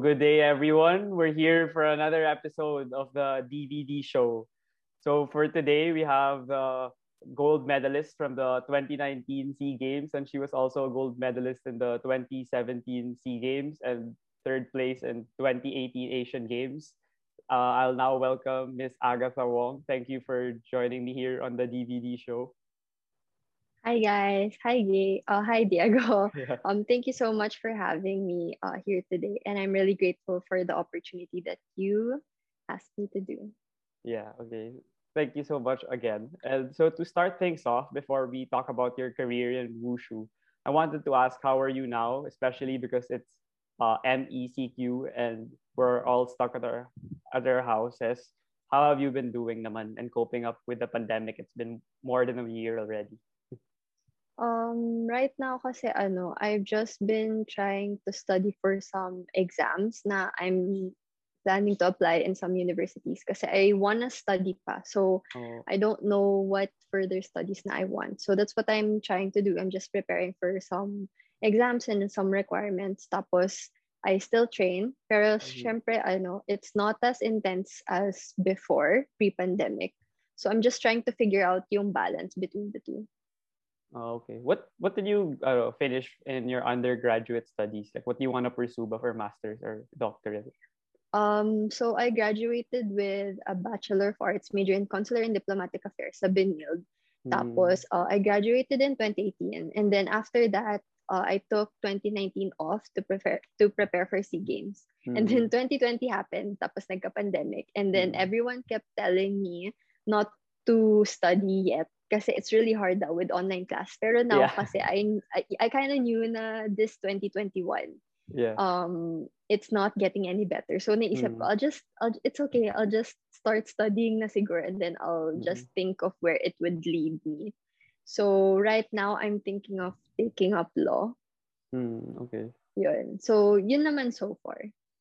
good day, everyone. We're here for another episode of the DVD show. So, for today, we have the gold medalist from the 2019 SEA Games, and she was also a gold medalist in the 2017 SEA Games and third place in 2018 Asian Games. Uh, I'll now welcome Miss Agatha Wong. Thank you for joining me here on the DVD show. Hi guys. Hi Gay. Uh, hi Diego. Yeah. Um, thank you so much for having me uh, here today, and I'm really grateful for the opportunity that you asked me to do. Yeah, okay. Thank you so much again. And so to start things off, before we talk about your career in wushu, I wanted to ask how are you now, especially because it's uh, MECQ and we're all stuck at our at our houses. How have you been doing naman and coping up with the pandemic? It's been more than a year already. Um, right now kasi ano, I've just been trying to study for some exams na I'm planning to apply in some universities kasi I wanna study pa. So Oh, I don't know what further studies na I want. So that's what I'm trying to do. I'm just preparing for some exams and some requirements. Tapos, I still train. Pero Mhm. syempre, ano, it's not as intense as before, pre-pandemic. So I'm just trying to figure out yung balance between the two. Oh, okay. What what did you uh, finish in your undergraduate studies? Like what do you want to pursue for masters or doctorate? Um, so I graduated with a Bachelor of Arts major in Consular and Diplomatic Affairs sa Benilde. Hmm. Tapos, uh, I graduated in 2018. And then after that, uh, I took 2019 off to prepare to prepare for SEA Games. And Hmm. then 2020 happened, tapos nagka-pandemic. And then Mm. everyone kept telling me not to study yet kasi it's really hard daw with online class. Pero now Yeah. kasi I, I, I kind of knew na this 2021, yeah. um, it's not getting any better. So naisip Mm. I'll just, I'll, it's okay. I'll just start studying na siguro and then I'll just think of where it would lead me. So right now, I'm thinking of taking up law. Hmm, okay. Yun. So yun naman so far.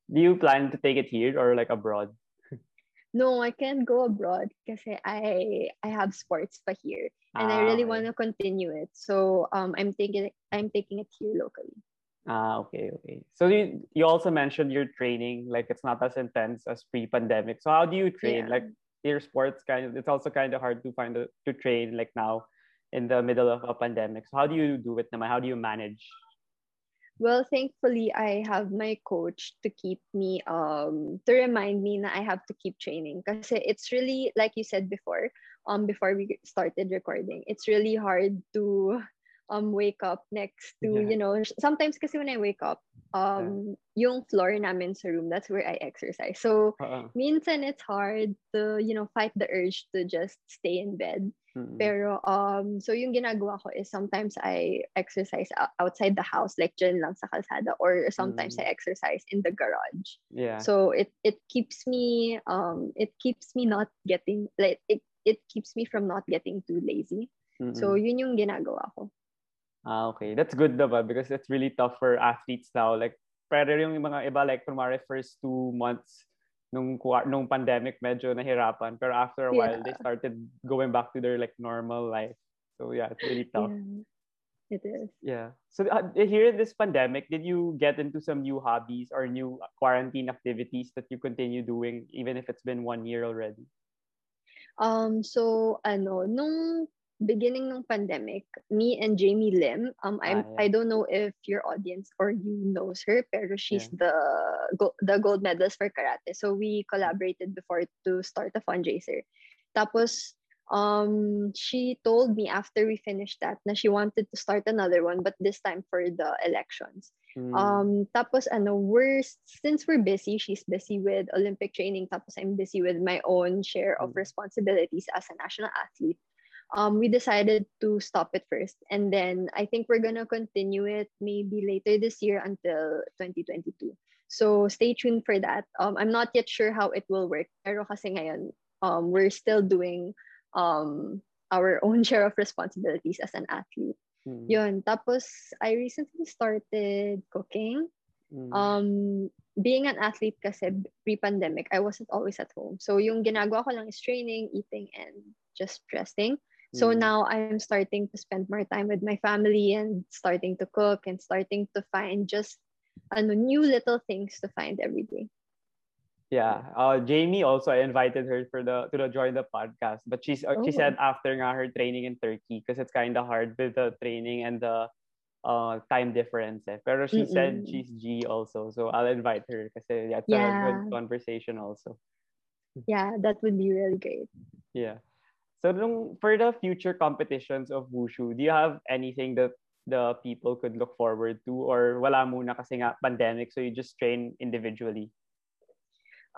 Do you plan to take it here or like abroad? No, I can't go abroad kasi I I have sports pa here and I Ah, really okay. want to continue it. So um I'm taking I'm taking it here locally. Ah, okay, okay. So you you also mentioned your training, like it's not as intense as pre-pandemic. So how do you train? Yeah. Like your sports kind of it's also kind of hard to find a, to train like now in the middle of a pandemic. So how do you do it naman? How do you manage? Well, thankfully, I have my coach to keep me, um, to remind me that I have to keep training. Because it's really, like you said before, um, before we started recording, it's really hard to um wake up next to, Yeah. you know, sometimes kasi when I wake up, um, yung floor namin sa room, that's where I exercise. So, Uh-uh. minsan it's hard to, you know, fight the urge to just stay in bed. Mm-mm. Pero um so yung ginagawa ko is sometimes I exercise outside the house like dyan lang sa kalsada or sometimes Mm. I exercise in the garage. Yeah. So it it keeps me um it keeps me not getting like it it keeps me from not getting too lazy. So Mm-mm. yun yung ginagawa ko. Ah, okay. That's good diba? Because it's really tough for athletes now. Like, pero yung mga iba, like, kumari first two months nung, nung pandemic, medyo nahirapan. Pero after a while, they Yeah. started going back to their, like, normal life. So, yeah, it's really tough. Yeah, it is. Yeah. So, uh, here in this pandemic, did you get into some new hobbies or new quarantine activities that you continue doing, even if it's been one year already? Um, so ano, nung beginning ng pandemic, me and Jamie Lim, um, I'm, Ah, yeah. I don't know if your audience or you knows her, pero she's the go- the gold medalist for karate. So we collaborated before to start a fundraiser. Tapos, um, she told me after we finished that na she wanted to start another one, but this time for the elections. Hmm. Um, tapos ano, we're, since we're busy, she's busy with Olympic training, tapos I'm busy with my own share of Mm. responsibilities as a national athlete. Um, we decided to stop it first. And then I think we're gonna continue it maybe later this year until 2022. So stay tuned for that. Um, I'm not yet sure how it will work. Pero kasi ngayon, um, we're still doing um, our own share of responsibilities as an athlete. Hmm. Yun. Tapos, I recently started cooking. Mm. Um, being an athlete kasi pre-pandemic, I wasn't always at home. So yung ginagawa ko lang is training, eating, and just resting. So Mm. now I'm starting to spend more time with my family and starting to cook and starting to find just ano, new little things to find every day. Yeah. Uh, Jamie also I invited her for the to the join the podcast, but she's uh, she Oh. said after nga her training in Turkey because it's kind of hard with the training and the uh time difference. Eh. Pero she said Mm-mm. she's G also, so I'll invite her kasi yeah, it's a Yeah. good conversation also. Yeah, that would be really great. Yeah. So nung, for the future competitions of wushu, do you have anything that the people could look forward to or wala muna kasi nga pandemic so you just train individually?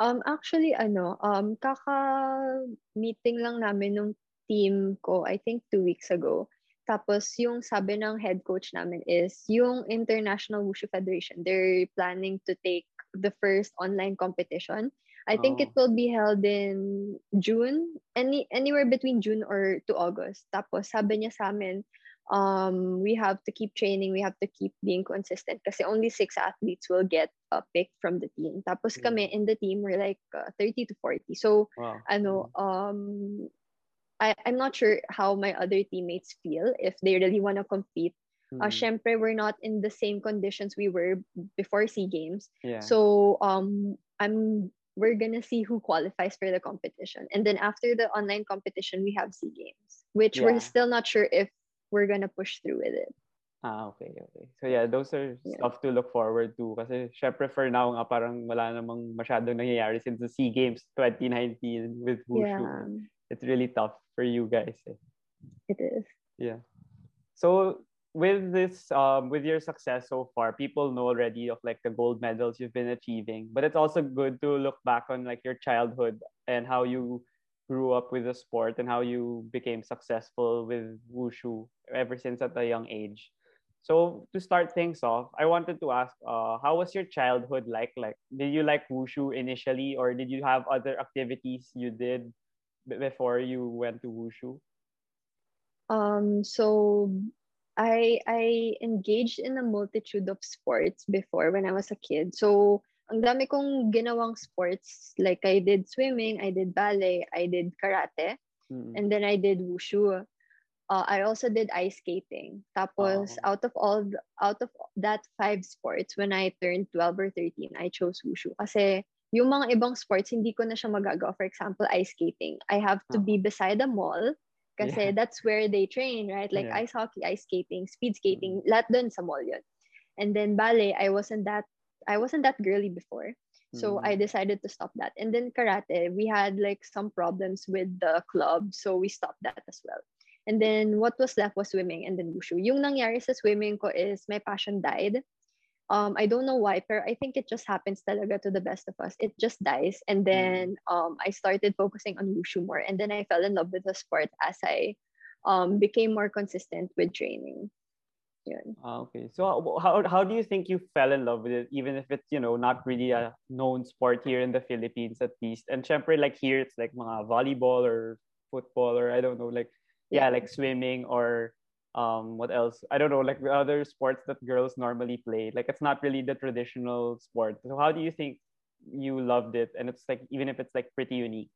Um, actually, ano, um, kaka-meeting lang namin nung team ko, I think two weeks ago. Tapos, yung sabi ng head coach namin is, yung International Wushu Federation, they're planning to take the first online competition. I think Oh. it will be held in June, any anywhere between June or to August. Tapos, sabi niya sa amin, um, we have to keep training, we have to keep being consistent kasi only six athletes will get uh, picked from the team. Tapos Mm. kami in the team, we're like uh, 30 to 40. So, Wow. ano, um, I, I'm not sure how my other teammates feel if they really want to compete. Uh, Mm. syempre, we're not in the same conditions we were before SEA Games. Yeah. So, um, I'm we're gonna see who qualifies for the competition, and then after the online competition, we have SEA Games, which Yeah. we're still not sure if we're gonna push through with it. Ah, okay, okay. So yeah, those are Yeah. stuff to look forward to. Kasi syempre for now nga parang wala namang masyadong nangyayari since the SEA Games 2019 with Wushu. Yeah, It's really tough for you guys. eh. it is. Yeah. So with this, um, with your success so far, people know already of like the gold medals you've been achieving. But it's also good to look back on like your childhood and how you grew up with the sport and how you became successful with wushu ever since at a young age. So to start things off, I wanted to ask, uh, how was your childhood like? Like, did you like wushu initially, or did you have other activities you did b- before you went to wushu? Um, so I I engaged in a multitude of sports before when I was a kid. So ang dami kong ginawang sports. Like I did swimming, I did ballet, I did karate, Mm. and then I did wushu. Uh, I also did ice skating. Tapos Oh. out of all the- out of that five sports, when I turned 12 or 13, I chose wushu. Kasi yung mga ibang sports, hindi ko na siya magagawa. For example, ice skating. I have to Oh. be beside a mall kasi Yeah. that's where they train, right? Like Yeah. ice hockey, ice skating, speed skating, lahat dun sa mall yun. And then ballet, I wasn't that I wasn't that girly before. So Mm. I decided to stop that. And then karate, we had like some problems with the club, so we stopped that as well. And then what was left was swimming and then wushu. Yung nangyari sa swimming ko is my passion died. Um, I don't know why, pero I think it just happens talaga to the best of us. It just dies. And then um, I started focusing on wushu more. And then I fell in love with the sport as I um, became more consistent with training. Yun. Ah, okay. So how- how how do you think you fell in love with it, even if it's you know not really a known sport here in the Philippines at least? And syempre like here it's like mga volleyball or football or I don't know like Yeah. like swimming or um what else? I don't know like the other sports that girls normally play. Like it's not really the traditional sport. So how do you think you loved it? And it's like even if it's like pretty unique.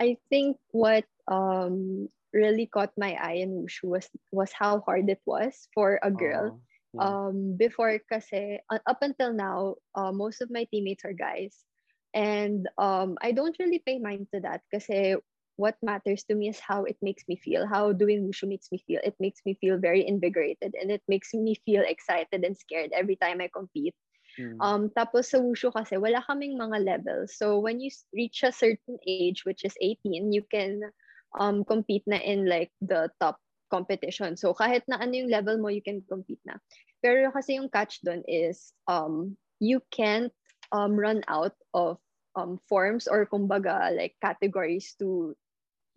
I think what um really caught my eye in wushu was was how hard it was for a girl. Oh, yeah. Um, before kasi uh, up until now, uh, most of my teammates are guys, and um, I don't really pay mind to that kasi what matters to me is how it makes me feel. How doing wushu makes me feel. It makes me feel very invigorated, and it makes me feel excited and scared every time I compete. Mm. Um, tapos sa wushu kasi, wala kaming mga levels. So when you reach a certain age, which is 18, you can um, compete na in like the top competition. So kahit na ano yung level mo, you can compete na. Pero kasi yung catch doon is um, you can't um, run out of um, forms or kumbaga like categories to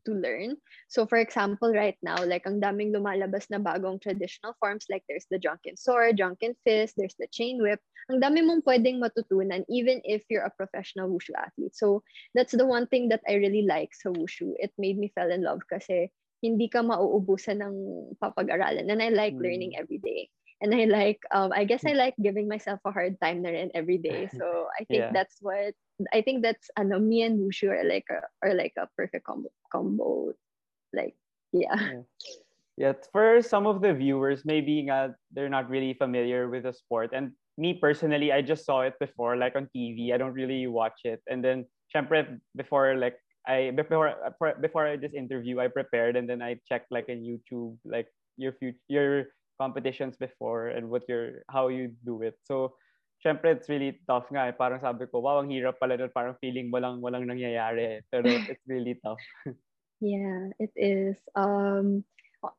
to learn. So for example, right now, like ang daming lumalabas na bagong traditional forms like there's the drunken sword, drunken fist, there's the chain whip. Ang dami mong pwedeng matutunan even if you're a professional wushu athlete. So that's the one thing that I really like sa wushu. It made me fell in love kasi hindi ka mauubusan ng papag-aralan and I like Mm. learning every day. And I like um I guess I like giving myself a hard time na rin every day. So I think Yeah. that's what I think that's ano me and Wushu are like a are like a perfect combo combo like yeah. Yeah, for some of the viewers, maybe nga, they're not really familiar with the sport. And me personally, I just saw it before, like on TV. I don't really watch it. And then, syempre, before like I before before this interview, I prepared and then I checked like in YouTube, like your future your competitions before and what your how you do it. So, syempre, it's really tough nga. Eh. Parang sabi ko, wow, ang hirap pala nun. Parang feeling mo lang walang nangyayari. eh. Pero it's really tough. Yeah, it is. Um,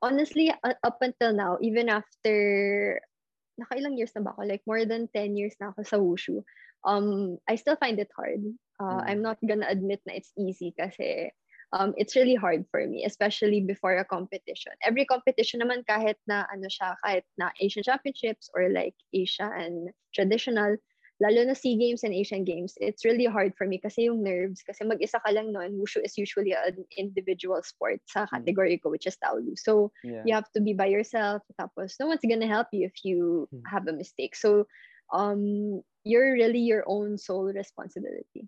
honestly, up until now, even after nakailang years na ba ako? Like more than 10 years na ako sa wushu. Um, I still find it hard. Uh, Mm. I'm not gonna admit na it's easy kasi um, it's really hard for me, especially before a competition. Every competition naman kahit na ano siya, kahit na Asian Championships or like Asia and traditional, lalo na SEA Games and Asian Games, it's really hard for me kasi yung nerves, kasi mag-isa ka lang noon, wushu is usually an individual sport sa category ko, which is Taolu. So, Yeah. you have to be by yourself, tapos no one's gonna help you if you Hmm. have a mistake. So, um, you're really your own sole responsibility.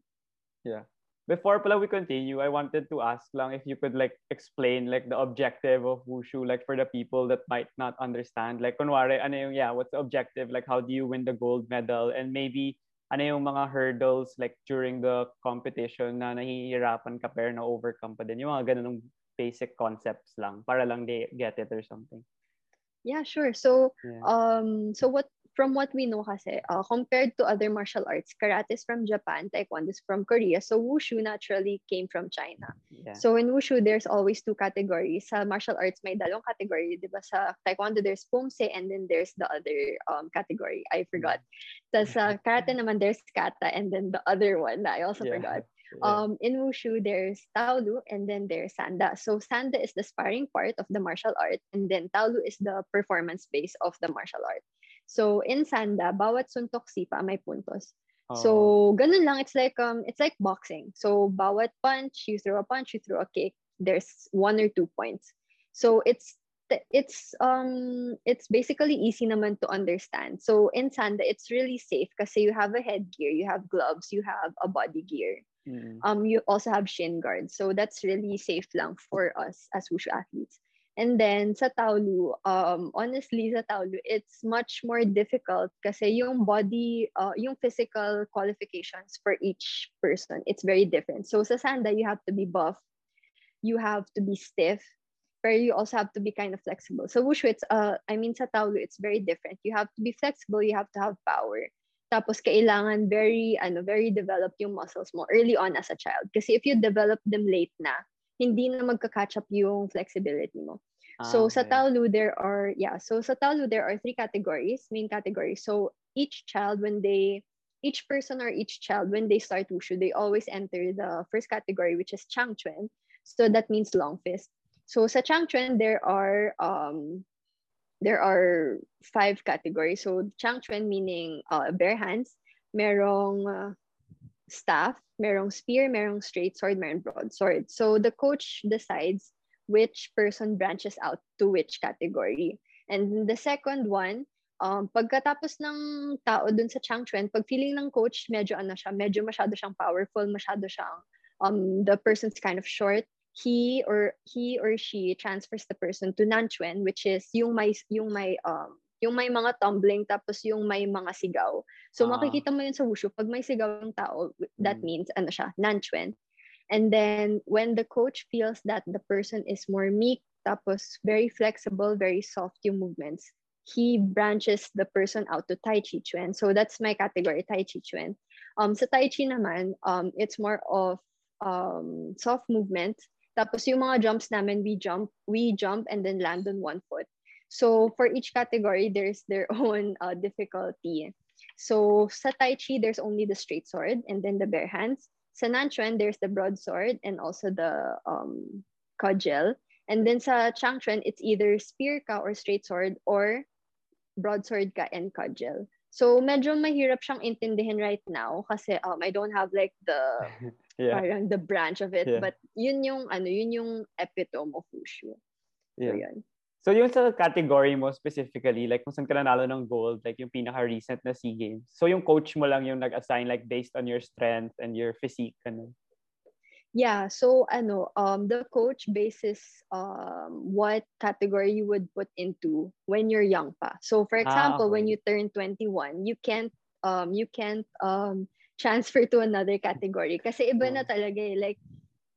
Before pala we continue, I wanted to ask lang if you could like explain like the objective of wushu like for the people that might not understand. Like kunwari, ano yung yeah, what's the objective? Like how do you win the gold medal? And maybe ano yung mga hurdles like during the competition na nahihirapan ka pero na-overcome pa din. Yung mga ganun basic concepts lang para lang they get it or something. Yeah, sure. So, Yeah. um, so what from what we know kasi, uh, compared to other martial arts, karate is from Japan, taekwondo is from Korea. So wushu naturally came from China. yeah. So in wushu, there's always two categories. Sa martial arts, may dalawang category. Di ba? Sa taekwondo, there's pumse and then there's the other um, category. I forgot. Tapos sa karate naman, there's kata and then the other one I also Yeah. forgot. Yeah. Um, in wushu, there's taolu and then there's sanda. So sanda is the sparring part of the martial art and then taolu is the performance base of the martial art. So in sanda, bawat suntok sipa may puntos. Oh, So ganun lang. It's like um, it's like boxing. So bawat punch, you throw a punch, you throw a kick. There's one or two points. So it's it's um it's basically easy naman to understand. So in sanda, it's really safe kasi you have a headgear, you have gloves, you have a body gear. mm, Um, you also have shin guards. So that's really safe lang for us as wushu athletes. And then sa Taolu, um, honestly sa Taolu, it's much more difficult kasi yung body, uh, yung physical qualifications for each person, it's very different. So sa Sanda, you have to be buff, you have to be stiff, but you also have to be kind of flexible. So Wushu, it's, uh, I mean sa Taolu, it's very different. You have to be flexible, you have to have power. Tapos kailangan very ano very developed yung muscles mo early on as a child. Kasi if you develop them late na, hindi na magka-catch up yung flexibility mo. So ah, sa okay. Taolu there are yeah, so sa Taolu there are three categories, main categories. So each child when they each person or each child when they start wushu, they always enter the first category which is changchuan. So that means long fist. So sa changchuan there are um there are five categories. So changchuan meaning uh, bare hands, merong uh, staff, merong spear, merong straight sword, merong broadsword. So the coach decides which person branches out to which category. And the second one, um, pagkatapos ng tao dun sa Changchuan, pag feeling ng coach, medyo ano siya, medyo masyado siyang powerful, masyado siyang, um, the person's kind of short, he or he or she transfers the person to Nanchuan, which is yung may, yung may, um, yung may mga tumbling tapos yung may mga sigaw. So Ah. makikita mo yun sa wushu, pag may sigaw yung tao, that Mm. means ano siya, Nanchuan. And then when the coach feels that the person is more meek, tapos very flexible, very soft yung movements, he branches the person out to Tai Chi Chuan. So that's my category, Tai Chi Chuan. Um, sa Tai Chi naman, um, it's more of um, soft movement. Tapos yung mga jumps namin, we jump, we jump and then land on one foot. So for each category, there's their own uh, difficulty. So sa Tai Chi, there's only the straight sword and then the bare hands. Sa Nanchuan, there's the broadsword and also the um, cudgel. And then sa Changchuan, it's either spear ka or straight sword or broadsword ka and cudgel. So medyo mahirap siyang intindihin right now kasi um, I don't have like the yeah. parang the branch of it. Yeah. But yun yung ano, yun yung epitome of wushu. So Yeah. yun. So yung sa category mo specifically, like kung saan ka nanalo ng gold, like yung pinaka-recent na SEA Games. So yung coach mo lang yung nag-assign like based on your strength and your physique. Ano? Yeah, so ano, um, the coach bases um, what category you would put into when you're young pa. So for Ah, example, when okay. you turn 21, you can't um, you can't um, transfer to another category kasi iba na Oh. talaga eh. Like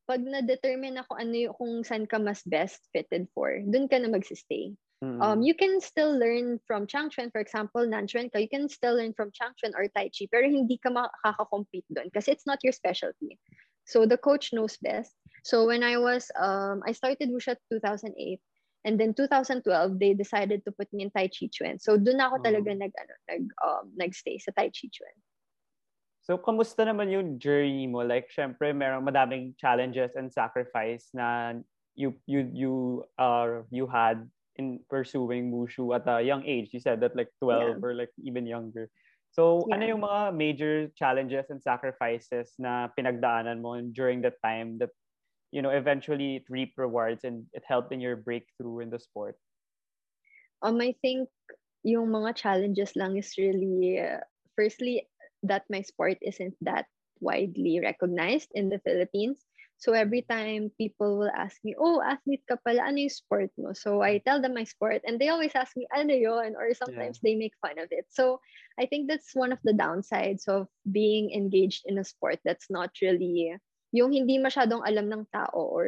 pag na-determine ako ano yung kung saan ka mas best fitted for, dun ka na magsistay. Mm. Um, you can still learn from Changchuan, for example, Nanchuan ka, you can still learn from Changchuan or Tai Chi, pero hindi ka makaka-compete doon kasi it's not your specialty. So the coach knows best. So when I was, um, I started Wushu 2008, and then 2012, they decided to put me in Tai Chi Chuan. So doon ako talaga Oh. nag, ano, nag, um, nagstay sa Tai Chi Chuan. So, kamusta naman yung journey mo? Like, syempre, merong madaming challenges and sacrifice na you you you uh you had in pursuing wushu at a young age. You said that like 12 or like even younger. So, ano Yeah. yung mga major challenges and sacrifices na pinagdaanan mo during that time that you know eventually it reaped rewards and it helped in your breakthrough in the sport? Um, I think yung mga challenges lang is really, uh, firstly, that my sport isn't that widely recognized in the Philippines. So every time people will ask me, oh, athlete ka pala, ano yung sport mo? So I tell them my sport and they always ask me, ano yon? Or sometimes they make fun of it. So I think that's one of the downsides of being engaged in a sport that's not really, yung hindi masyadong alam ng tao or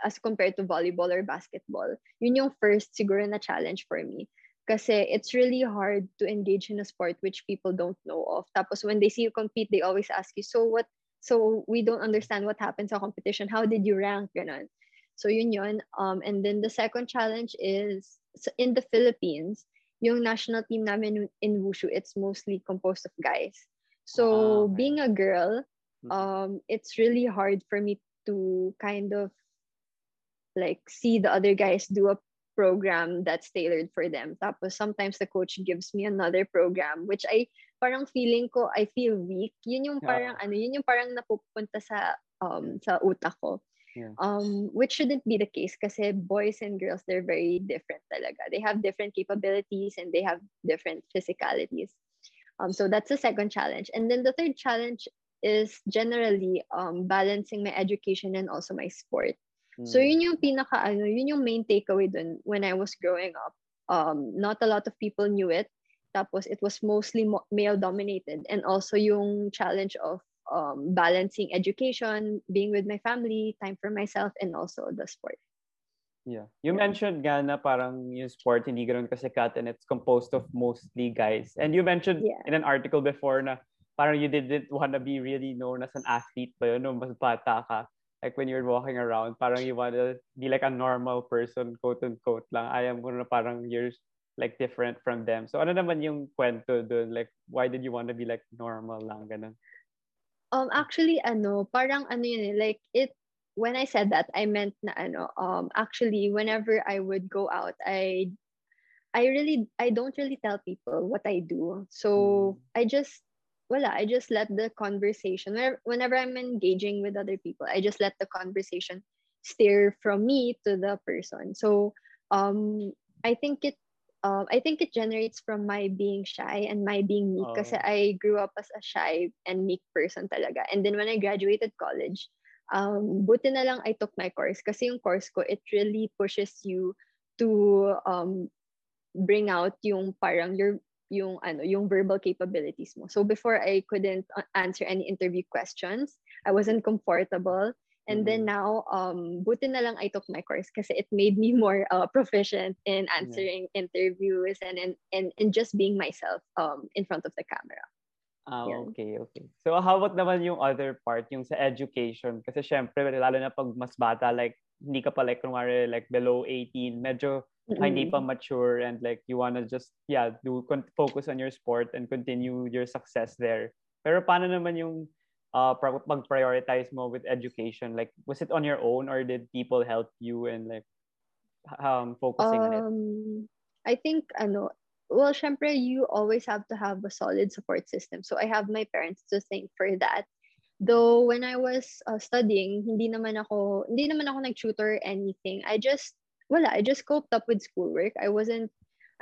as compared to volleyball or basketball. Yun yung first siguro na challenge for me. Kasi it's really hard to engage in a sport which people don't know of. Tapos when they see you compete, they always ask you, so what, so we don't understand what happens sa competition. How did you rank? Ganon. So yun yun. Um, and then the second challenge is in the Philippines, yung national team namin in Wushu, it's mostly composed of guys. So Ah, being a girl, Mhm. um, it's really hard for me to kind of like see the other guys do a program that's tailored for them. Tapos sometimes the coach gives me another program which I parang feeling ko I feel weak. Yun yung parang Oo. ano, yun yung parang napupunta sa um sa utak ko. Yeah. Um which shouldn't be the case kasi boys and girls they're very different talaga. They have different capabilities and they have different physicalities. Um so that's the second challenge. And then the third challenge is generally um balancing my education and also my sport. So Mm. yun yung pinaka ano, yun yung main takeaway dun when I was growing up. Um, not a lot of people knew it. Tapos it was mostly mo- male dominated and also yung challenge of um, balancing education, being with my family, time for myself, and also the sport. Yeah. You Yeah. mentioned nga na parang yung sport hindi ganoon kasikat and it's composed of mostly guys. And you mentioned Yeah. in an article before na parang you didn't want to be really known as an athlete ba yun nung mas bata ka. Like when you're walking around, parang you want to be like a normal person, quote unquote lang. Ayaw mo na parang you're like different from them. So ano naman yung kwento dun? Like why did you want to be like normal lang ganun? Um, actually, ano, parang ano yun eh, like it, when I said that, I meant na ano, um, actually, whenever I would go out, I, I really, I don't really tell people what I do. So I just, wala, I just let the conversation, whenever, I'm engaging with other people, I just let the conversation steer from me to the person. So, um, I think it, um, I think it generates from my being shy and my being meek kasi Oh. I grew up as a shy and meek person talaga. And then when I graduated college, um, buti na lang I took my course kasi yung course ko, it really pushes you to um, bring out yung parang your yung ano yung verbal capabilities mo. So before I couldn't uh, answer any interview questions, I wasn't comfortable. And then Mhm. now, um, buti na lang I took my course kasi it made me more uh, proficient in answering interviews and, and and and just being myself um in front of the camera. Ah, Yan. okay, okay. So how about naman yung other part, yung sa education? Kasi syempre, lalo na pag mas bata, like, hindi ka pa like, kunwari, like, below 18, medyo Mm-mm. hindi pa mature and like, you wanna just, yeah, do con- focus on your sport and continue your success there. Pero paano naman yung uh, pag-prioritize mo with education? Like, was it on your own or did people help you and like, um, focusing on it? Um, I think ano, well, syempre you always have to have a solid support system. So I have my parents to thank for that. Though when I was uh, studying, hindi naman ako hindi naman ako nag-tutor or anything. I just wala, I just coped up with schoolwork. I wasn't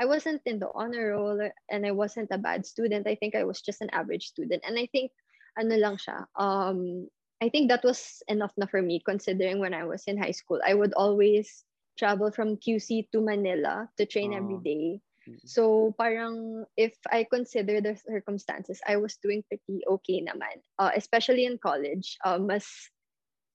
I wasn't in the honor roll and I wasn't a bad student. I think I was just an average student. And I think ano lang siya, um, I think that was enough na for me considering when I was in high school. I would always travel from QC to Manila to train Oh. every day. Mm. So parang if I consider the circumstances, I was doing pretty okay naman. Uh, especially in college. Uh, mas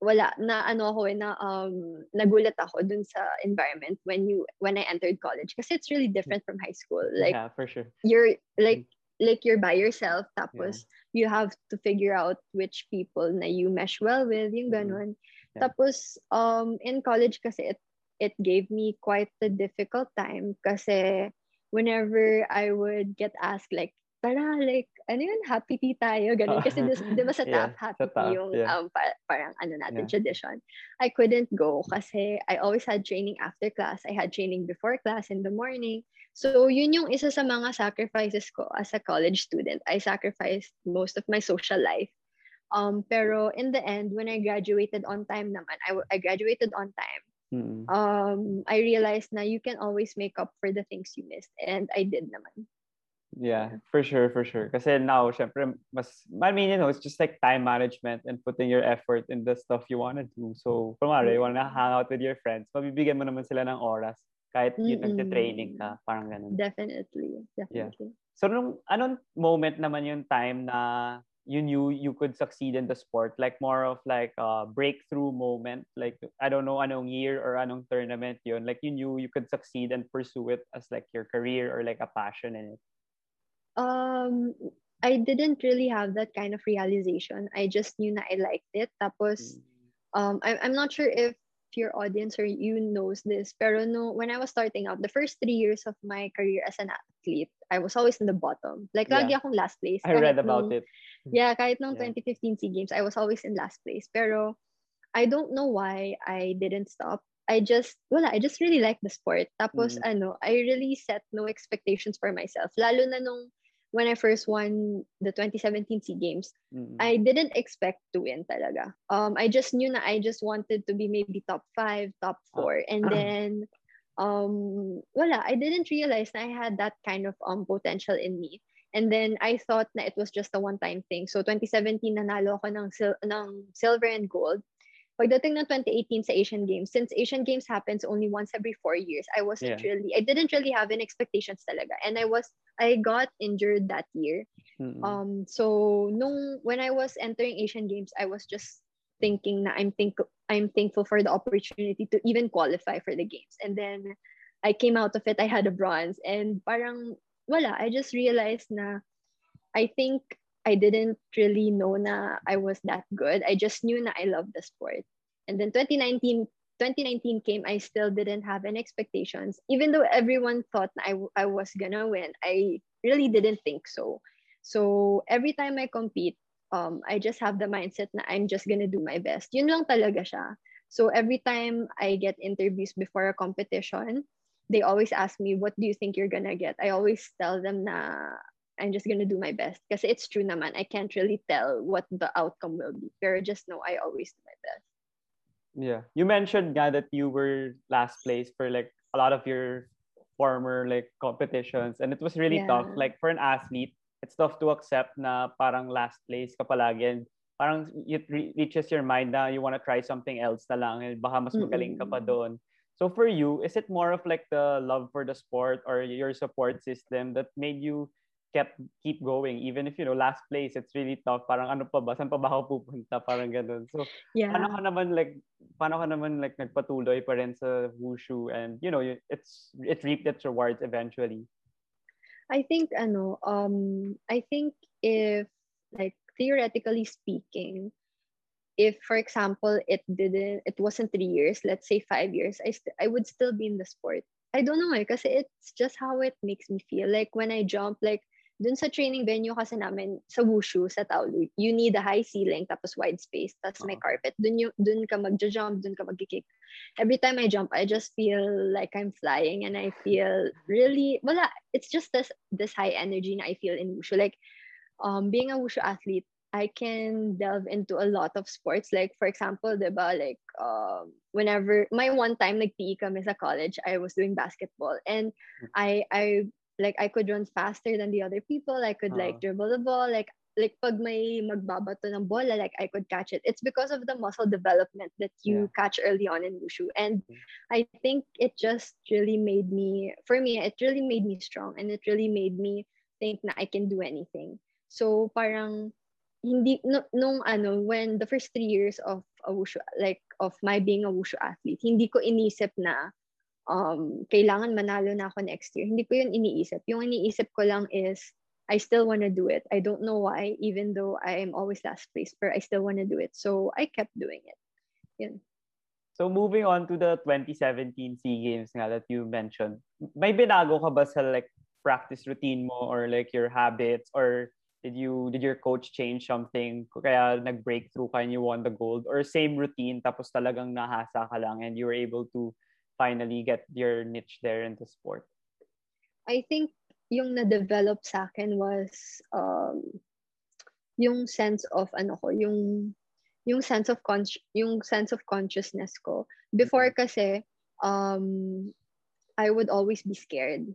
wala na ano ako eh, na um nagulat ako dun sa environment when you when I entered college kasi it's really different from high school. Like yeah, for sure. you're like like you're by yourself tapos you have to figure out which people na you mesh well with yung Mhm. ganon Yeah. tapos um in college kasi it it gave me quite a difficult time kasi whenever I would get asked like tara like ano yun happy tea tayo ganun kasi dis, di ba sa Yeah, TAF happy sa TAF, tea yung yeah. um pa- parang ano natin Yeah. tradition I couldn't go kasi I always had training after class I had training before class in the morning So, yun yung isa sa mga sacrifices ko as a college student. I sacrificed most of my social life. Um, pero in the end, when I graduated on time naman, I, I graduated on time, Mm. um, I realized na you can always make up for the things you missed. And I did naman. Yeah, for sure, for sure. Kasi now, syempre, mas, I mean, you know, it's just like time management and putting your effort in the stuff you want to do. So, kumari, you want to hang out with your friends, mabibigyan mo naman sila ng oras kahit yun Mm-mm. nagte-training ka, parang ganun. Definitely. Definitely. So, nung, anong moment naman yung time na you knew you could succeed in the sport? Like more of like a breakthrough moment? Like, I don't know anong year or anong tournament yun. Like, you knew you could succeed and pursue it as like your career or like a passion in it. Um, I didn't really have that kind of realization. I just knew na I liked it. Tapos, um I, I'm not sure if your audience or you knows this pero no when I was starting out the first three years of my career as an athlete I was always in the bottom like lagi Yeah. akong last place I read about nung- it. yeah kahit nung Yeah. 2015 SEA Games I was always in last place pero I don't know why I didn't stop I just wala I just really like the sport tapos Mm. ano I really set no expectations for myself lalo na nung when I first won the 2017 SEA Games Mm. I didn't expect to win talaga. Um, I just knew na I just wanted to be maybe top five, top four. And then, um, wala, I didn't realize na I had that kind of um potential in me. And then I thought na it was just a one-time thing. So 2017 nanalo ako ng, sil- ng silver and gold. Pagdating ng 2018 sa Asian Games, since Asian Games happens only once every four years, I wasn't Yeah. really, I didn't really have any expectations talaga. And I was, I got injured that year. Mm-mm. Um, so nung when I was entering Asian Games, I was just thinking na I'm think I'm thankful for the opportunity to even qualify for the games. And then I came out of it, I had a bronze and parang wala, I just realized na I think I didn't really know na I was that good. I just knew na I loved the sport. And then 2019 2019 came, I still didn't have any expectations. Even though everyone thought I, I, was gonna win, I really didn't think so. So every time I compete, um, I just have the mindset na I'm just gonna do my best. Yun lang talaga siya. So every time I get interviews before a competition, they always ask me, what do you think you're gonna get? I always tell them na I'm just gonna do my best. Because it's true naman, I can't really tell what the outcome will be. Pero just know I always do my best. Yeah. You mentioned guy that you were last place for like a lot of your former like competitions and it was really tough. Like for an athlete, it's tough to accept na parang last place ka palagi and parang it re- reaches your mind na you want to try something else na lang and baka mas magaling ka pa doon. So for you, is it more of like the love for the sport or your support system that made you kept keep going. Even if you know last place it's really tough. Parang ano pa ba? Saan pa ba ako pupunta? Parang ganun. So Yeah. paano ka naman like paano ka naman like nagpatuloy pa rin sa wushu and you know it's it reaped its rewards eventually. I think ano um I think if like theoretically speaking if for example it didn't it wasn't 3 years let's say 5 years I st- I would still be in the sport. I don't know eh kasi it's just how it makes me feel. Like when I jump like dun sa training venue kasi namin sa wushu sa Taolu you need a high ceiling tapos wide space tapos may Oo. carpet dun you, dun ka magja-jump dun ka magki-kick every time I jump I just feel like I'm flying and I feel really wala it's just this this high energy na I feel in wushu like um being a wushu athlete I can delve into a lot of sports. Like, for example, diba, like, um, whenever, my one time, like, PE kami sa college, I was doing basketball. And I, I, like, I could run faster than the other people. I could, like, Uh-huh. dribble the ball. Like, like, pag may magbabato ng bola, like, I could catch it. It's because of the muscle development that you catch early on in wushu. And Mm. I think it just really made me, for me, it really made me strong. And it really made me think na I can do anything. So, parang, hindi no, nung ano when the first three years of a wushu like of my being a wushu athlete hindi ko inisip na um kailangan manalo na ako next year. Hindi ko yun iniisip. Yung iniisip ko lang is I still want to do it. I don't know why even though I am always last place but I still want to do it. So I kept doing it. Yun. So moving on to the 2017 SEA Games nga that you mentioned, may binago ka ba sa like practice routine mo or like your habits? Or did you did your coach change something? Kaya nag-breakthrough ka and you won the gold? Or same routine tapos talagang nahasa ka lang and you were able to finally get your niche there in the sport? I think yung na-develop sa akin was um, yung sense of ano ko, yung yung sense of con- yung sense of consciousness ko. Before kasi um I would always be scared.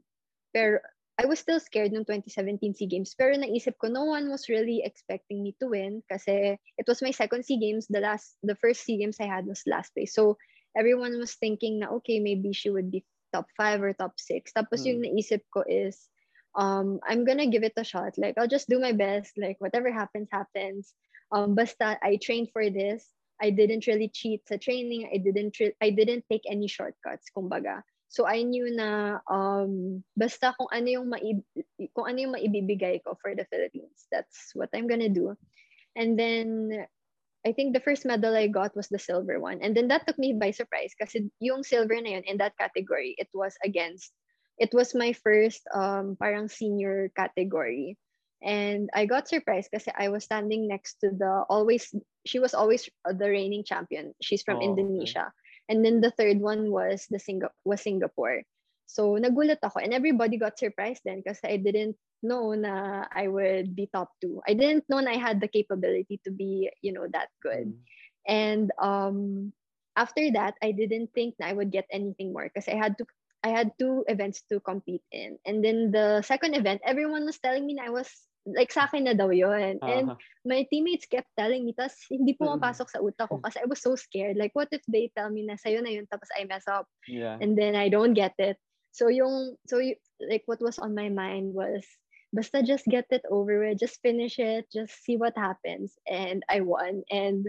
Pero I was still scared nung 2017 SEA Games. Pero naisip ko, no one was really expecting me to win kasi it was my second SEA Games. The last, the first SEA Games I had was last place. So everyone was thinking na, okay, maybe she would be top five or top six. Tapos yung naisip ko is, um, I'm gonna give it a shot. Like, I'll just do my best. Like, whatever happens, happens. Um, basta I trained for this. I didn't really cheat sa training. I didn't re- I didn't take any shortcuts, kumbaga. So I knew na um, basta kung ano yung maib- kung ano yung maibibigay ko for the Philippines. That's what I'm gonna do. And then I think the first medal I got was the silver one. And then that took me by surprise kasi yung silver na yun in that category, it was against it was my first um parang senior category. And I got surprised kasi I was standing next to the always she was always the reigning champion. She's from Oh, okay. Indonesia. And then the third one was the Singa- was Singapore. So nagulat ako and everybody got surprised then kasi I didn't know na I would be top two. I didn't know na I had the capability to be, you know, that good. And um after that, I didn't think na I would get anything more because I had to I had two events to compete in. And then the second event, everyone was telling me na I was like sa akin na daw yun. And Uh-huh. my teammates kept telling me, tas hindi pumapasok sa utak ko kasi I was so scared. Like, what if they tell me na sa'yo na yun, tapos I mess up, yeah. and then I don't get it. So yung, so you, like what was on my mind was, basta just get it over with, just finish it, just see what happens. And I won. And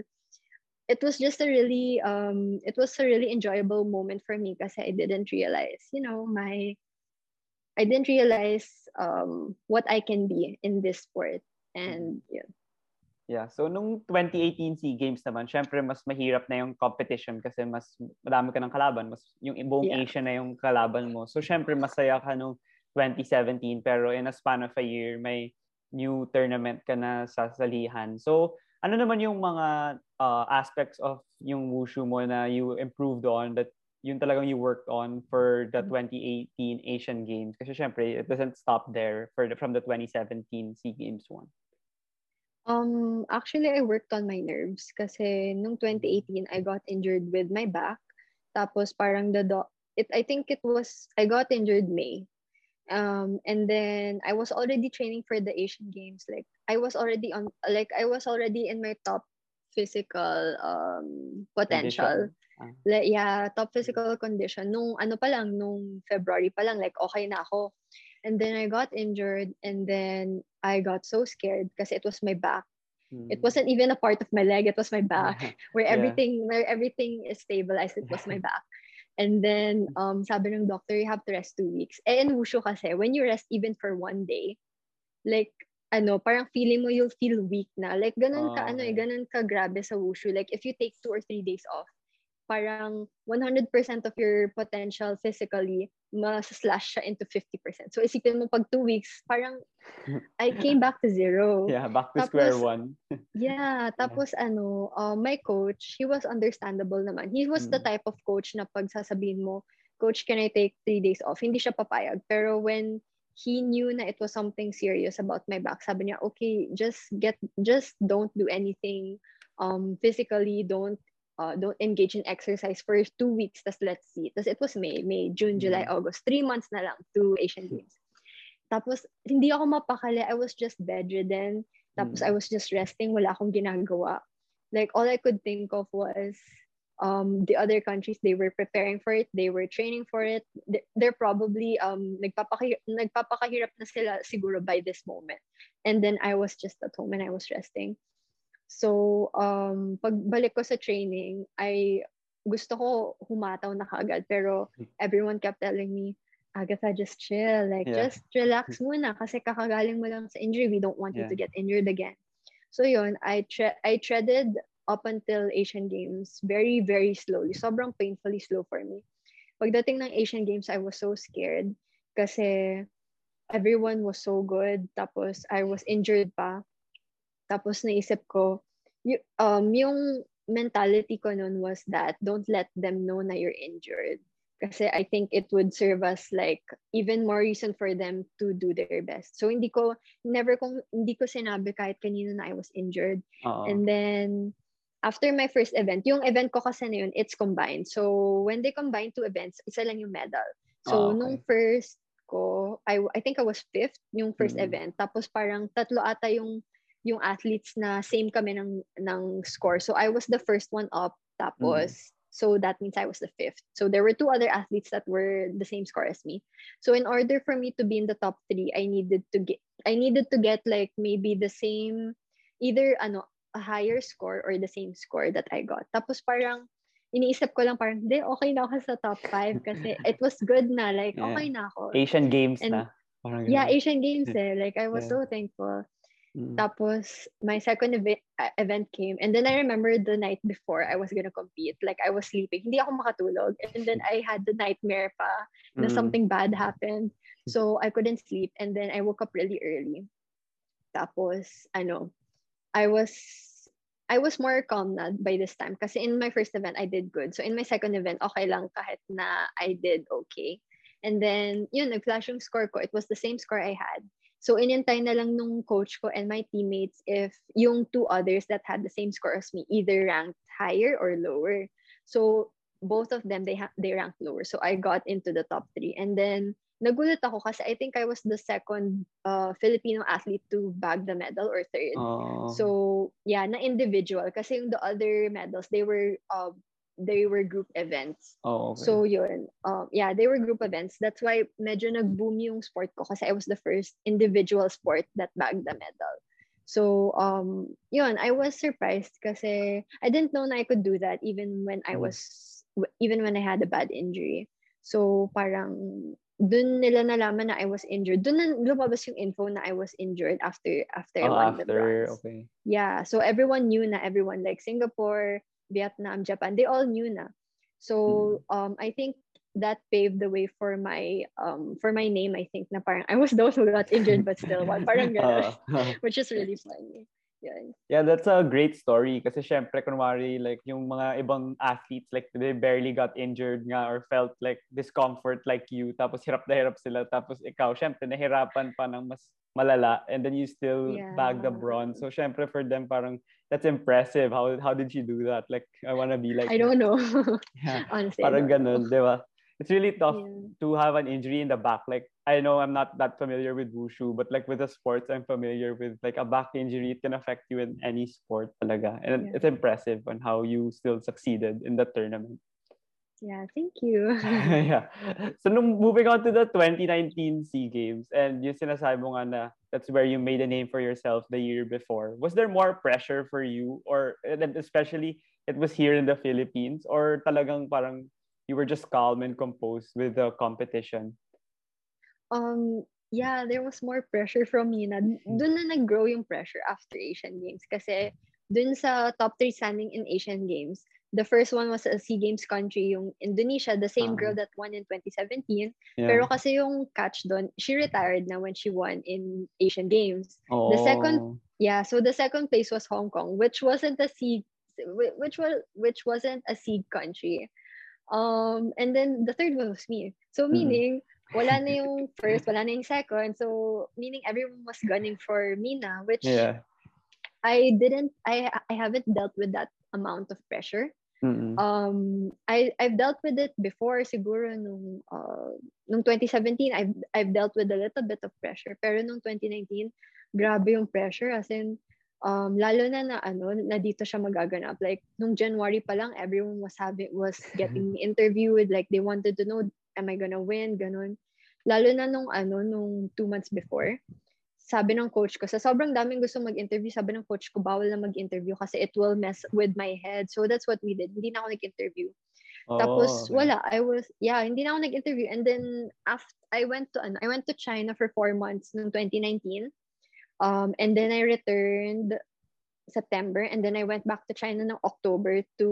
it was just a really, um, it was a really enjoyable moment for me because I didn't realize, you know, my, I didn't realize um, what I can be in this sport. And yun. Yeah. So, nung 2018 SEA Games naman, syempre mas mahirap na yung competition kasi mas madami ka ng kalaban. Mas, yung buong Yeah. Asia na yung kalaban mo. So, syempre masaya ka nung 2017 pero in a span of a year, may new tournament ka na sasalihan. So, ano naman yung mga uh, aspects of yung wushu mo na you improved on that yun talagang you worked on for the 2018 Asian Games? Kasi syempre, it doesn't stop there for the, from the 2017 SEA Games one. Um, actually, I worked on my nerves kasi nung 2018, I got injured with my back. Tapos parang the doc, it, I think it was, I got injured May. Um, and then I was already training for the Asian Games. Like, I was already on, like, I was already in my top physical um, potential. Ah. Like, yeah, top physical condition. Nung ano pa lang, nung February pa lang, like, okay na ako. And then I got injured and then I got so scared kasi it was my back. It Mm. wasn't even a part of my leg, it was my back. Where Yeah. everything where everything is stabilized, it was my back. And then um sabi ng doctor, you have to rest two weeks. Eh in wushu kasi, when you rest even for one day, like ano, parang feeling mo you'll feel weak na. Like ganun ka Ah, ano eh, ganun ka grabe sa wushu. Like if you take two or three days off, parang 100% of your potential physically mas-slash siya into 50%. So isipin mo pag two weeks, parang I came back to zero. Yeah, back to square Tapos, one. Yeah, tapos ano, uh, my coach, he was understandable naman. He was the Mm. type of coach na pag sasabihin mo, Coach, can I take three days off? Hindi siya papayag. Pero when he knew na it was something serious about my back. Sabi niya, okay, just get, just don't do anything um, physically, don't uh, don't engage in exercise for two weeks, tas let's see. Tas it was May, May, June, July, Mm. August. Three months na lang to Asian Games. Tapos, hindi ako mapakali. I was just bedridden. Tapos, Mm. I was just resting. Wala akong ginagawa. Like, all I could think of was um, the other countries, they were preparing for it. They were training for it. They- They're probably um, nagpapakahirap, nagpapakahirap na sila siguro by this moment. And then, I was just at home and I was resting. So, um, pagbalik ko sa training, I gusto ko humataw na kagad. Pero everyone kept telling me, Agatha, just chill. Like, Yeah. just relax muna kasi kakagaling mo lang sa injury. We don't want you Yeah. to get injured again. So yun, I, tre- I treaded up until Asian Games very, very slowly. Sobrang painfully slow for me. Pagdating ng Asian Games, I was so scared kasi everyone was so good. Tapos, I was injured pa. Tapos naisip ko, y- um, yung mentality ko nun was that don't let them know na you're injured. Kasi I think it would serve us like even more reason for them to do their best. So hindi ko, never kong, hindi ko sinabi kahit kanino na I was injured. Oo. And then, after my first event, yung event ko kasi na yun, it's combined. So, when they combine two events, isa lang yung medal. So, okay. nung first ko, I, I think I was fifth yung first Mm. event. Tapos parang tatlo ata yung yung athletes na same kami ng, ng score. So, I was the first one up. Tapos, so that means I was the fifth. So, there were two other athletes that were the same score as me. So, in order for me to be in the top three, I needed to get, I needed to get like maybe the same, either ano, a higher score or the same score that I got. Tapos parang, iniisip ko lang parang, hindi, okay na ako sa top 5 kasi it was good na. Like, Yeah. okay na ako. Asian Games And- na. Parang Yeah. Asian Games eh. Like, I was Yeah. so thankful. Mm. Tapos, my second ev- uh, event came. And then I remember the night before I was gonna compete. Like, I was sleeping. Hindi ako makatulog. And then I had the nightmare pa na Mm. something bad happened. So, I couldn't sleep. And then I woke up really early. Tapos, ano, I was I was more calm na by this time kasi in my first event I did good. So in my second event okay lang kahit na I did okay. And then yun nag-flash yung score ko. It was the same score I had. So inintay na lang nung coach ko and my teammates if yung two others that had the same score as me either ranked higher or lower. So both of them they ha- they ranked lower. So I got into the top 3 and then nagulat ako kasi I think I was the second uh, Filipino athlete to bag the medal or third. Oh. So, yeah, na individual kasi yung the other medals they were uh, they were group events. oh, okay. So yun, um, yeah, they were group events. That's why medyo nag-boom yung sport ko kasi I was the first individual sport that bagged the medal. So, um, yun, I was surprised kasi I didn't know na I could do that even when I Mm. was, even when I had a bad injury. So, parang dun nila nalaman na I was injured. Dun na lumabas yung info na I was injured after after I oh, won the after, bronze. okay. Yeah, so everyone knew na everyone like Singapore, Vietnam, Japan, they all knew na. So um I think that paved the way for my um for my name I think na parang I was the one who got injured but still won. Parang ganun, Ah. which is really funny. Yun. Yeah, that's a great story kasi syempre kunwari like yung mga ibang athletes like they barely got injured nga or felt like discomfort like you tapos hirap na hirap sila tapos ikaw syempre nahirapan pa ng mas malala and then you still bag the Yeah. bronze. So syempre for them parang that's impressive. How how did you do that? Like I want to be like I don't know. Yeah, Honestly. Parang ganun, 'di ba? It's really tough Yeah. to have an injury in the back. Like I know I'm not that familiar with wushu, but like with the sports I'm familiar with, like a back injury, it can affect you in any sport talaga. And Yeah. it's impressive on how you still succeeded in the tournament. Yeah, thank you. yeah. So nung moving on to the 2019 SEA Games, and yung sinasabi mo nga na that's where you made a name for yourself the year before. Was there more pressure for you, or especially it was here in the Philippines, or talagang parang you were just calm and composed with the competition? um yeah, there was more pressure from me na dun na nag-grow yung pressure after Asian Games kasi dun sa top 3 standing in Asian Games, the first one was a SEA Games country, yung Indonesia, the same Ah. girl that won in 2017. Yeah. Pero kasi yung catch doon, she retired na when she won in Asian Games. oh. the second- Yeah, so the second place was Hong Kong, which wasn't a SEA, which was which wasn't a seed country. Um, and then the third one was me. So Mm. meaning wala na yung first, wala na yung second. So, meaning everyone was gunning for Mina, which Yeah. I didn't, I I haven't dealt with that amount of pressure. Mm-mm. Um, I I've dealt with it before siguro nung uh, nung 2017 I've I've dealt with a little bit of pressure. Pero nung 2019 grabe yung pressure. As in um lalo na na ano na dito siya magaganap. Like nung January pa lang everyone was having was getting interviewed. Like they wanted to know am I gonna win? Ganun. Lalo na nung ano nung two months before sabi ng coach ko, sa sobrang daming gusto mag-interview, sabi ng coach ko, bawal na mag-interview kasi it will mess with my head. So that's what we did. Hindi na ako nag-interview. Tapos Oh, okay. wala, I was yeah, hindi na ako nag-interview and then after I went to ano, I went to China for four months noong 2019. Um and then I returned September and then I went back to China noong October to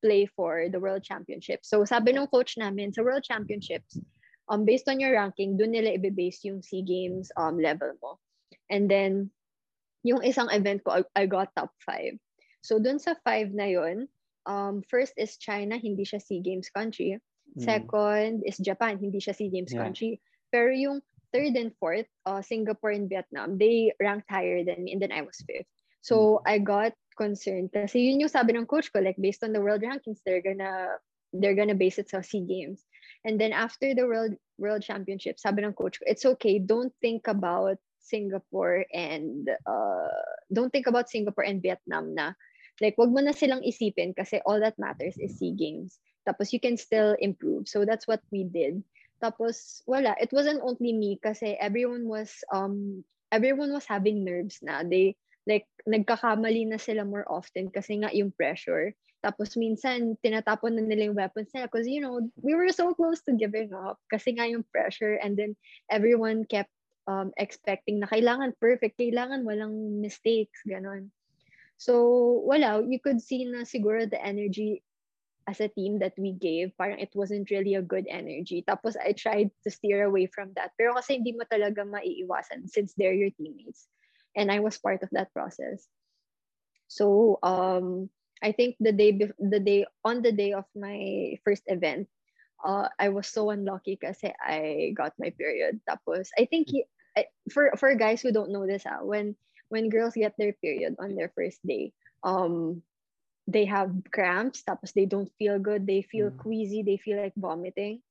play for the World Championship. So sabi ng coach namin sa World Championships, um based on your ranking, doon nila ibe-base yung SEA Games um level mo. And then yung isang event ko, I, I got top 5. So dun sa 5 na yun, um, first is China, hindi siya SEA Games country. Mm. Second is Japan, hindi siya SEA Games Yeah. country. Pero yung third and fourth, uh, Singapore and Vietnam, they ranked higher than me and then I was fifth. So I got concerned kasi yun yung sabi ng coach ko, like based on the world rankings, they're gonna they're gonna base it sa SEA Games. And then after the World World Championship, sabi ng coach ko, it's okay, don't think about Singapore and uh, don't think about Singapore and Vietnam na like wag mo na silang isipin kasi all that matters is SEA Games. Tapos you can still improve. So that's what we did. Tapos wala, it wasn't only me kasi everyone was um everyone was having nerves na. They like nagkakamali na sila more often kasi nga yung pressure. Tapos minsan tinatapon na nila yung weapons nila because you know, we were so close to giving up kasi nga yung pressure and then everyone kept um, expecting na kailangan perfect, kailangan walang mistakes, ganon. So, wala, you could see na siguro the energy as a team that we gave, parang it wasn't really a good energy. Tapos I tried to steer away from that. Pero kasi hindi mo talaga maiiwasan since they're your teammates. And I was part of that process. So, um, I think the day, bef- the day, on the day of my first event, uh, I was so unlucky because I got my period. Tapos, I think y- I- for for guys who don't know this, ah, when when girls get their period on their first day, um, they have cramps. Tapos they don't feel good. They feel Mm. queasy. They feel like vomiting.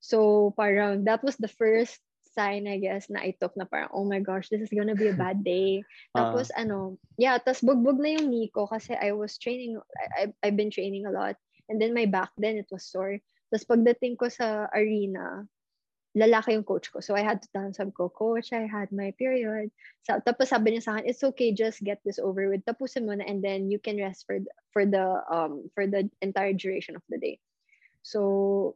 So parang that was the first sign, I guess, na I took na parang, oh my gosh, this is gonna be a bad day. Ah. Tapos ano, yeah, tas bugbog na yung knee ko kasi I was training, I, I- I've been training a lot. And then my back then, it was sore. Tapos pagdating ko sa arena, lalaki yung coach ko. So I had to tell him, sabi ko, coach, I had my period. Sa, tapos sabi niya sa akin, it's okay, just get this over with. Tapusin mo na and then you can rest for the, for the um for the entire duration of the day. So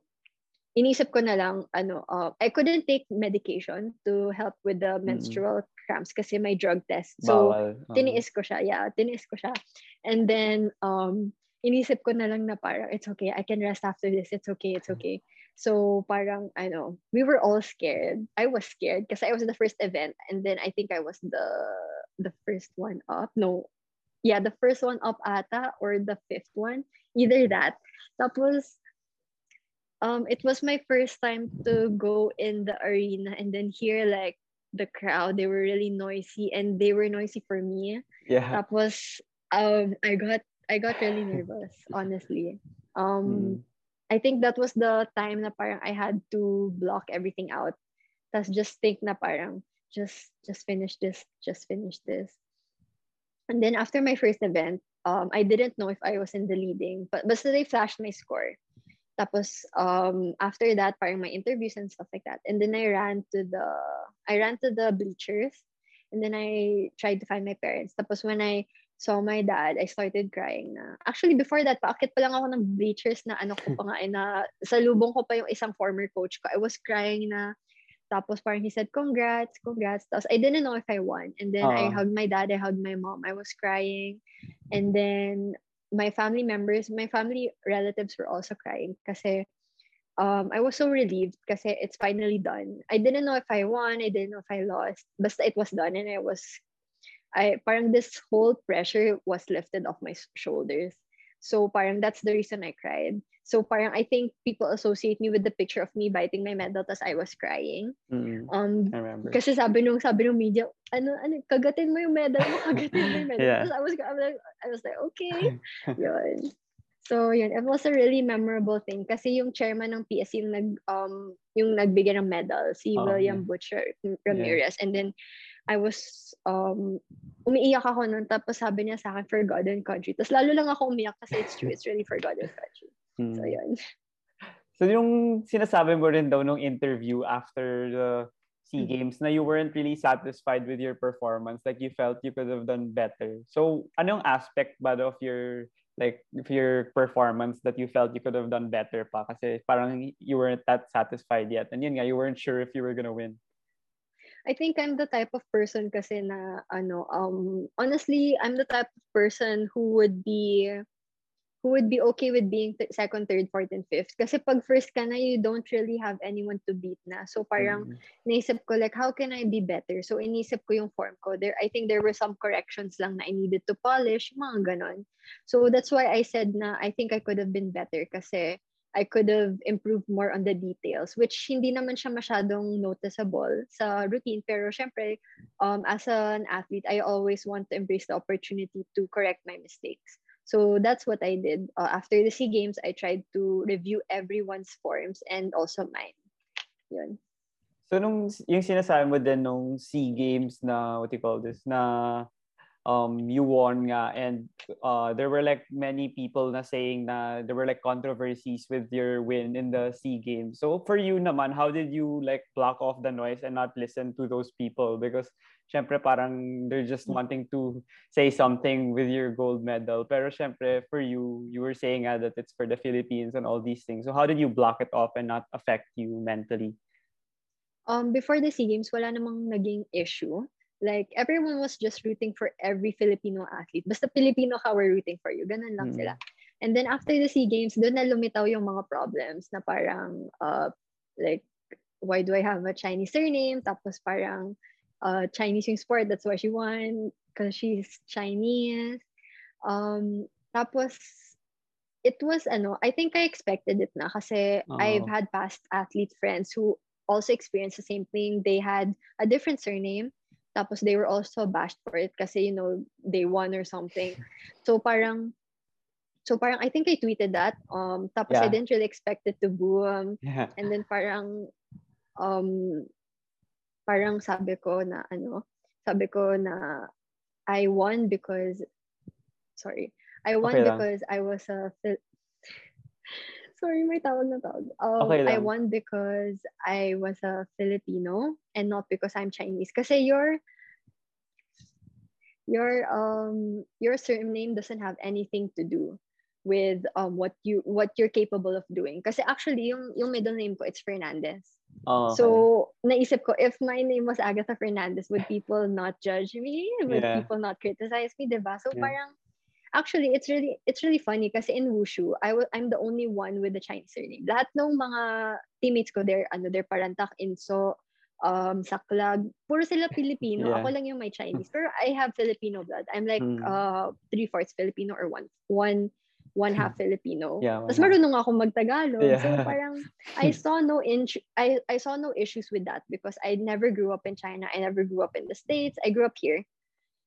inisip ko na lang ano uh, I couldn't take medication to help with the menstrual cramps kasi may drug test. So Bawal. Ah. tiniis ko siya. Yeah, tiniis ko siya. And then, um, inisip ko na lang na parang, it's okay, I can rest after this. It's okay, it's okay. So, parang, I know, we were all scared. I was scared kasi I was the first event. And then, I think I was the the first one up. No. Yeah, the first one up ata or the fifth one. Either that. Tapos, um, it was my first time to go in the arena and then hear like the crowd. They were really noisy and they were noisy for me. Yeah. Tapos um I got I got really nervous, honestly. Um Mm. I think that was the time na parang I had to block everything out. Tapos just think na parang just just finish this, just finish this. And then after my first event, um I didn't know if I was in the leading, but but so they flashed my score. Tapos um after that parang my interviews and stuff like that. And then I ran to the I ran to the bleachers and then I tried to find my parents. Tapos when I saw my dad, I started crying na. Actually, before that, paakit pa lang ako ng bleachers na ano ko pa nga, eh, na sa lubong ko pa yung isang former coach ko. I was crying na. Tapos parang he said, congrats, congrats. Tapos I didn't know if I won. And then I Ah. hugged my dad, I hugged my mom. I was crying. And then my family members, my family relatives were also crying kasi um, I was so relieved kasi it's finally done. I didn't know if I won, I didn't know if I lost. Basta it was done and I was I parang this whole pressure was lifted off my shoulders. So parang that's the reason I cried. So parang I think people associate me with the picture of me biting my medal tas I was crying. Mm, Um I remember. kasi sabi nung sabi nung media, ano ano kagatin mo yung medal mo, kagatin mo yung medal. Yeah. I was I was like, I was like okay. yun. So yun, it was a really memorable thing kasi yung chairman ng PSC yung nag um yung nagbigay ng medal si Oh, William Butcher Ramirez and then I was um umiiyak ako noon tapos sabi niya sa akin forgotten country. Tapos lalo lang ako umiyak kasi it's true, it's really forgotten country. Mm. So yun. So yung sinasabi mo rin daw nung interview after the SEA Mm. Games na you weren't really satisfied with your performance, like you felt you could have done better. So anong aspect ba of your like of your performance that you felt you could have done better pa kasi parang you weren't that satisfied yet. And yun nga, you weren't sure if you were gonna win. I think I'm the type of person kasi na ano um honestly I'm the type of person who would be who would be okay with being th- second, third, fourth, and fifth. Kasi pag first ka na, you don't really have anyone to beat na. So parang Mm. naisip ko like, how can I be better? So inisip ko yung form ko. There, I think there were some corrections lang na I needed to polish, mga ganon. So that's why I said na I think I could have been better kasi I could have improved more on the details, which hindi naman siya masyadong noticeable sa routine. Pero syempre, um, as an athlete, I always want to embrace the opportunity to correct my mistakes. So that's what I did. Uh, after the SEA Games, I tried to review everyone's forms and also mine. Yun. So nung yung sinasabi mo din nung SEA Games na what do you call this na um you won nga and uh there were like many people na saying na there were like controversies with your win in the SEA Games. So for you naman how did you like block off the noise and not listen to those people because syempre parang they're just wanting to say something with your gold medal pero syempre for you you were saying nga that it's for the Philippines and all these things. So how did you block it off and not affect you mentally? Um, before the SEA Games, wala namang naging issue. Like, everyone was just rooting for every Filipino athlete. Basta Filipino ka, we're rooting for you. Ganun lang Mm. sila. And then after the SEA Games, doon na lumitaw yung mga problems na parang, uh, like, why do I have a Chinese surname? Tapos parang, uh, Chinese yung sport, that's why she won, because she's Chinese. Um, tapos, it was, ano, I think I expected it na kasi I've Oo. had past athlete friends who also experienced the same thing. They had a different surname. Tapos they were also bashed for it kasi, you know, they won or something. So parang, so parang I think I tweeted that. Um, tapos I Yeah. didn't really expect it to boom. Yeah. And then parang, um, parang sabi ko na ano, sabi ko na I won because, sorry, I won Okay lang. because I was a, sorry, may tawag na tawag. Um, Okay I lang. won because I was a Filipino and not because I'm Chinese. Kasi your, your, um, your surname doesn't have anything to do with um what you what you're capable of doing kasi actually yung yung middle name ko it's Fernandez Oh, okay. so, naisip ko, if my name was Agatha Fernandez, would people not judge me? Would Yeah. people not criticize me, diba? So, Yeah. parang, actually, it's really, it's really funny kasi in Wushu, I w- I'm the only one with the Chinese surname. Lahat ng mga teammates ko, they're, ano, they're Parantak, Inso, um, Saklag, puro sila Filipino. Yeah. Ako lang yung may Chinese. Pero I have Filipino blood. I'm like, Hmm. uh, three-fourths Filipino or one, one, one half Filipino. Yeah, Tapos marunong ako magtagalog. So, Yeah. parang, I saw no in I, I saw no issues with that because I never grew up in China. I never grew up in the States. I grew up here.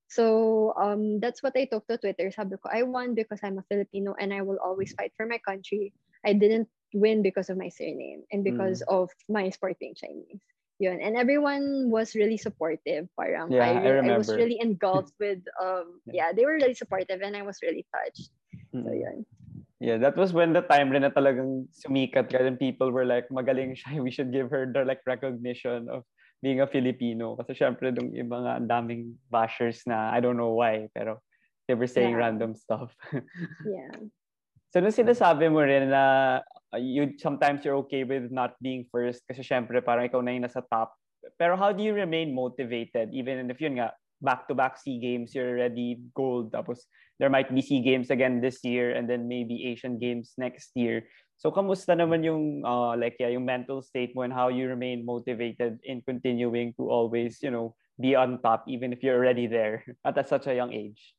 So um that's what I took to Twitter. Sabi ko, I won because I'm a Filipino and I will always fight for my country. I didn't win because of my surname and because Mm. of my sport being Chinese. Yun. And everyone was really supportive. Parang Yeah, I I, re- I was remember. really engulfed with um yeah, they were really supportive and I was really touched. So Mm. yun. Yeah, that was when the time rin na talagang sumikat ka and people were like, magaling siya, we should give her the like recognition of being a Filipino. Kasi syempre yung mga ang daming bashers na, I don't know why, pero they were saying Yeah. random stuff. Yeah. so nung sinasabi mo rin na uh, you sometimes you're okay with not being first kasi syempre parang ikaw na yung nasa top. Pero how do you remain motivated even if yun nga, back-to-back SEA Games, you're already gold. Tapos there might be SEA Games again this year and then maybe Asian Games next year. So kamusta naman yung uh, like yeah, yung mental state mo and how you remain motivated in continuing to always, you know, be on top even if you're already there at a- such a young age?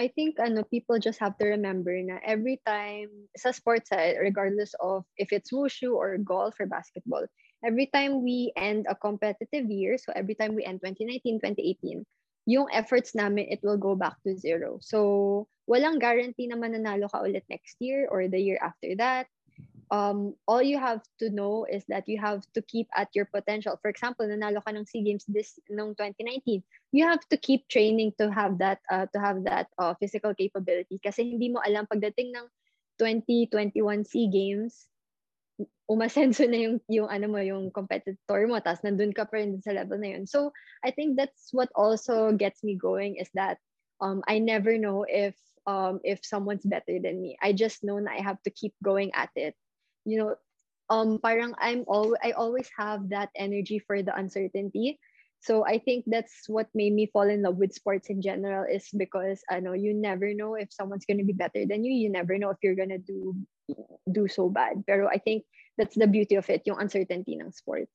I think ano people just have to remember na every time sa sports eh, regardless of if it's wushu or golf or basketball, every time we end a competitive year, so every time we end 2019, 2018, yung efforts namin it will go back to zero. So walang guarantee na mananalo ka ulit next year or the year after that. Um, all you have to know is that you have to keep at your potential. For example, nanalo ka ng SEA Games this nung 2019. You have to keep training to have that uh, to have that uh, physical capability kasi hindi mo alam pagdating ng 2021 SEA Games umasenso na yung yung ano mo yung competitor mo tapos nandun ka pa rin sa level na yun. So I think that's what also gets me going is that um I never know if um if someone's better than me. I just know that I have to keep going at it you know, um, parang I'm always I always have that energy for the uncertainty. So I think that's what made me fall in love with sports in general is because I know you never know if someone's gonna be better than you. You never know if you're gonna do do so bad. Pero I think that's the beauty of it, yung uncertainty ng sports.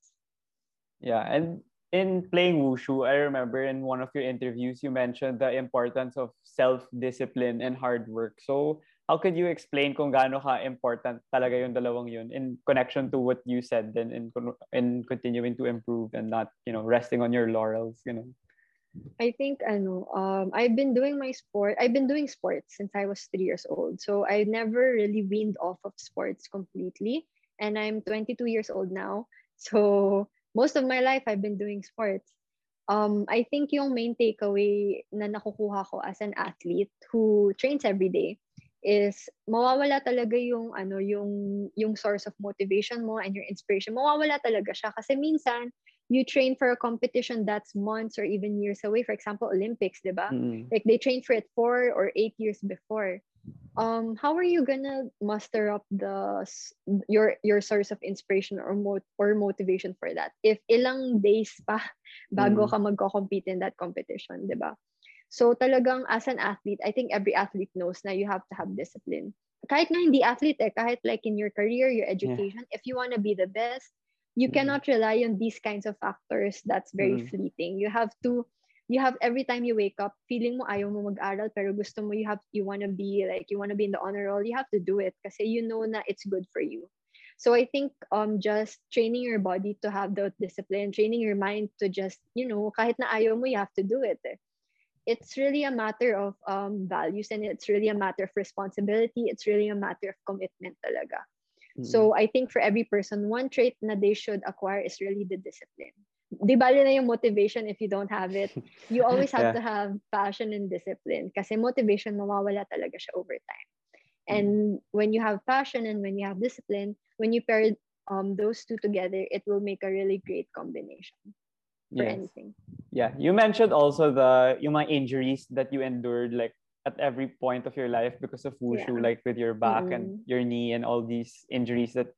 Yeah, and in playing wushu, I remember in one of your interviews you mentioned the importance of self-discipline and hard work. So how could you explain kung gaano ka important talaga yung dalawang yun in connection to what you said then in in continuing to improve and not you know resting on your laurels you know? I think ano um I've been doing my sport I've been doing sports since I was 3 years old. So I never really weaned off of sports completely. And I'm 22 years old now. So most of my life I've been doing sports. Um I think yung main takeaway na nakukuha ko as an athlete who trains every day is mawawala talaga yung ano yung yung source of motivation mo and your inspiration. Mawawala talaga siya kasi minsan you train for a competition that's months or even years away. For example Olympics diba mm-hmm. like they train for it 4 or 8 years before. Um how are you gonna muster up the your your source of inspiration or mo- or motivation for that? If ilang days pa bago mm-hmm. ka magko-compete in that competition diba So talagang as an athlete, I think every athlete knows na you have to have discipline. Kahit nga hindi athlete eh, kahit like in your career, your education, yeah. if you want to be the best, you mm. cannot rely on these kinds of factors that's very mm. fleeting. You have to you have every time you wake up, feeling mo ayaw mo mag-aral pero gusto mo you have you want to be like you want to be in the honor roll, you have to do it kasi you know na it's good for you. So I think um just training your body to have the discipline, training your mind to just, you know, kahit na ayaw mo, you have to do it. Eh it's really a matter of um, values and it's really a matter of responsibility. It's really a matter of commitment talaga. Mm-hmm. So I think for every person, one trait na they should acquire is really the discipline. Di bali na yung motivation if you don't have it. You always have yeah. to have passion and discipline kasi motivation mawawala talaga siya over time. And mm-hmm. when you have passion and when you have discipline, when you pair um, those two together, it will make a really great combination for yes. anything. Yeah, you mentioned also the yung mga injuries that you endured like at every point of your life because of wushu, yeah. like with your back mm-hmm. and your knee and all these injuries that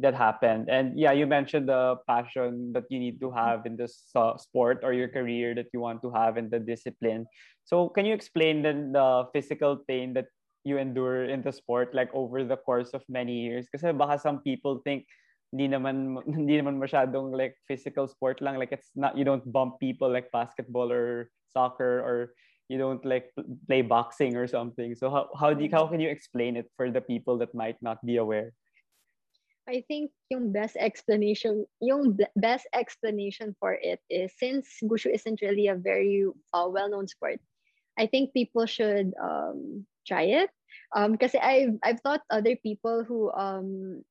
that happened. And yeah, you mentioned the passion that you need to have in this uh, sport or your career that you want to have in the discipline. So can you explain then the physical pain that you endure in the sport like over the course of many years? Because baka some people think hindi naman hindi naman masyadong like physical sport lang. Like it's not you don't bump people like basketball or soccer or you don't like play boxing or something. So how how do you, how can you explain it for the people that might not be aware? I think yung best explanation yung best explanation for it is since wushu isn't really a very uh, well-known sport I think people should um, try it. Um kasi I've I've thought other people who um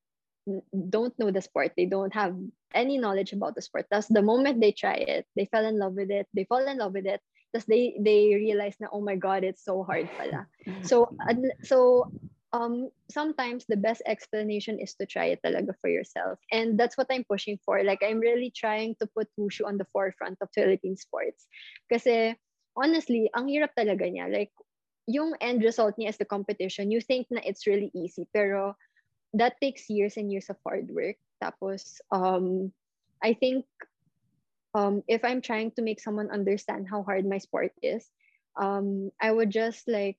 don't know the sport. They don't have any knowledge about the sport. Thus the moment they try it they fell in love with it they fall in love with it thus they they realize na oh my god it's so hard pala. So so um sometimes the best explanation is to try it talaga for yourself. And that's what i'm pushing for. Like i'm really trying to put wushu on the forefront of philippine sports. Kasi honestly ang hirap talaga niya. Like yung end result niya is the competition. You think na it's really easy pero that takes years and years of hard work. Tapos, um, I think um, if I'm trying to make someone understand how hard my sport is, um, I would just like,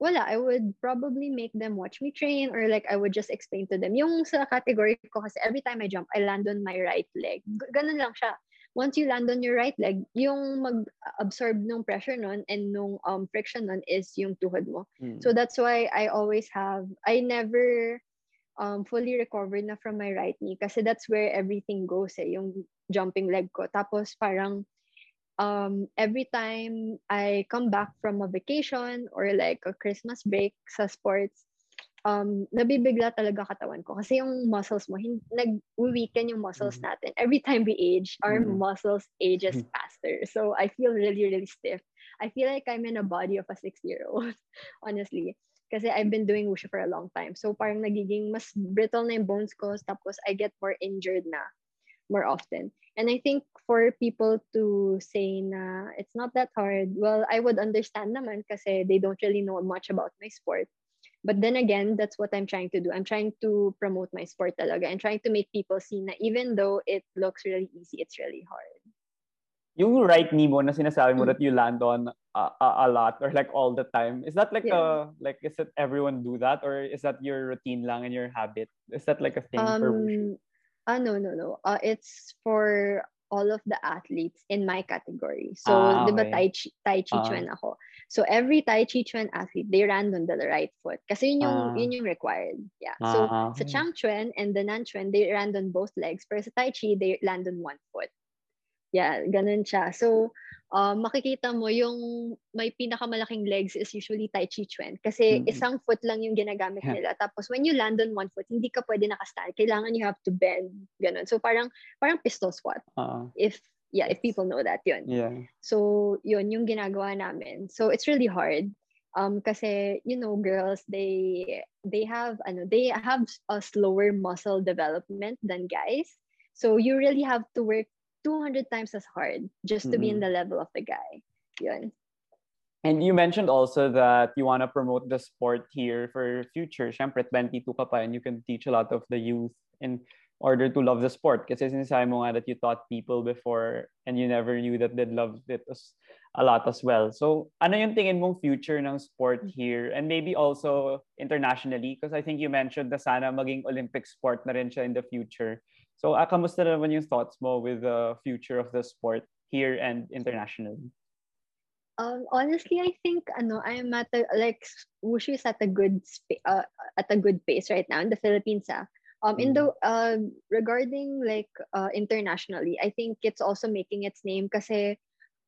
wala, I would probably make them watch me train or like I would just explain to them. Yung sa category ko kasi every time I jump, I land on my right leg. Ganun lang siya. once you land on your right leg, yung mag-absorb nung pressure nun and nung um, friction nun is yung tuhod mo. Mm. So that's why I always have, I never um, fully recovered na from my right knee kasi that's where everything goes eh, yung jumping leg ko. Tapos parang um, every time I come back from a vacation or like a Christmas break sa sports, um, nabibigla talaga katawan ko. Kasi yung muscles mo, hin- nag-weaken yung muscles Mhm. natin. Every time we age, our Mhm. muscles ages faster. So I feel really, really stiff. I feel like I'm in a body of a six-year-old, honestly. Kasi I've been doing wushu for a long time. So parang nagiging mas brittle na yung bones ko. Tapos I get more injured na more often. And I think for people to say na it's not that hard, well, I would understand naman kasi they don't really know much about my sport. But then again, that's what I'm trying to do. I'm trying to promote my sport talaga and trying to make people see na even though it looks really easy, it's really hard. Yung right knee mo na sinasabi mo Mm. that you land on a, a, a lot or like all the time, is that like Yeah. a, like, is it everyone do that or is that your routine lang and your habit? Is that like a thing for wushu? Um, ah, no, no, no. Uh, it's for all of the athletes in my category. So, Ah, okay. Tai Chi, tai chi Ah. Chuan ako. So, every Tai Chi Chuan athlete, they ran on the right foot. Kasi yun yung, Ah. yun yung required. Yeah. So, Ah, sa okay. Chang Chuan and the Nan Chuan, they land on both legs. Pero sa Tai Chi, they land on one foot. Yeah, ganun siya. So, um, makikita mo yung may pinakamalaking legs is usually Tai Chi Chuan. Kasi Mm. isang foot lang yung ginagamit Yeah. nila. Tapos when you land on one foot, hindi ka pwede nakastand. Kailangan you have to bend. Ganun. So parang parang pistol squat. Ah, If yeah, if people know that yun. yeah. So yun yung ginagawa namin. So it's really hard. Um, kasi you know, girls they they have ano they have a slower muscle development than guys. So you really have to work 200 times as hard just to be in mm-hmm. the level of the guy. Yun. And you mentioned also that you want to promote the sport here for future. Siyempre, 22 ka pa and you can teach a lot of the youth in order to love the sport. Kasi sinasabi mo nga that you taught people before and you never knew that they'd love it as, a lot as well. So, ano yung tingin mong future ng sport here? And maybe also internationally? Because I think you mentioned na sana maging Olympic sport na rin siya in the future. So, ah, kamusta naman yung thoughts mo with the future of the sport here and internationally? Um, honestly, I think ano, I'm at a, like wushu is at a good spa- uh, at a good pace right now in the Philippines. Ah. Um, in the uh, regarding like uh, internationally, I think it's also making its name kasi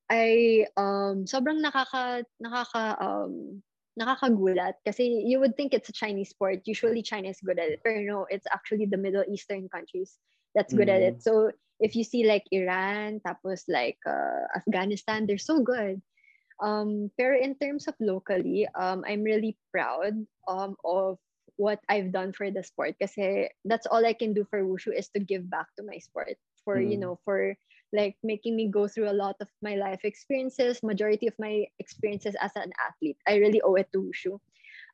I um sobrang nakaka nakaka um nakakagulat kasi you would think it's a Chinese sport. Usually China is good at it, but no, it's actually the Middle Eastern countries that's good at it. So if you see like Iran, tapos like uh, Afghanistan, they're so good. Um, pero in terms of locally, um, I'm really proud um, of what I've done for the sport because that's all I can do for wushu is to give back to my sport for you Mm. know for like making me go through a lot of my life experiences majority of my experiences as an athlete I really owe it to wushu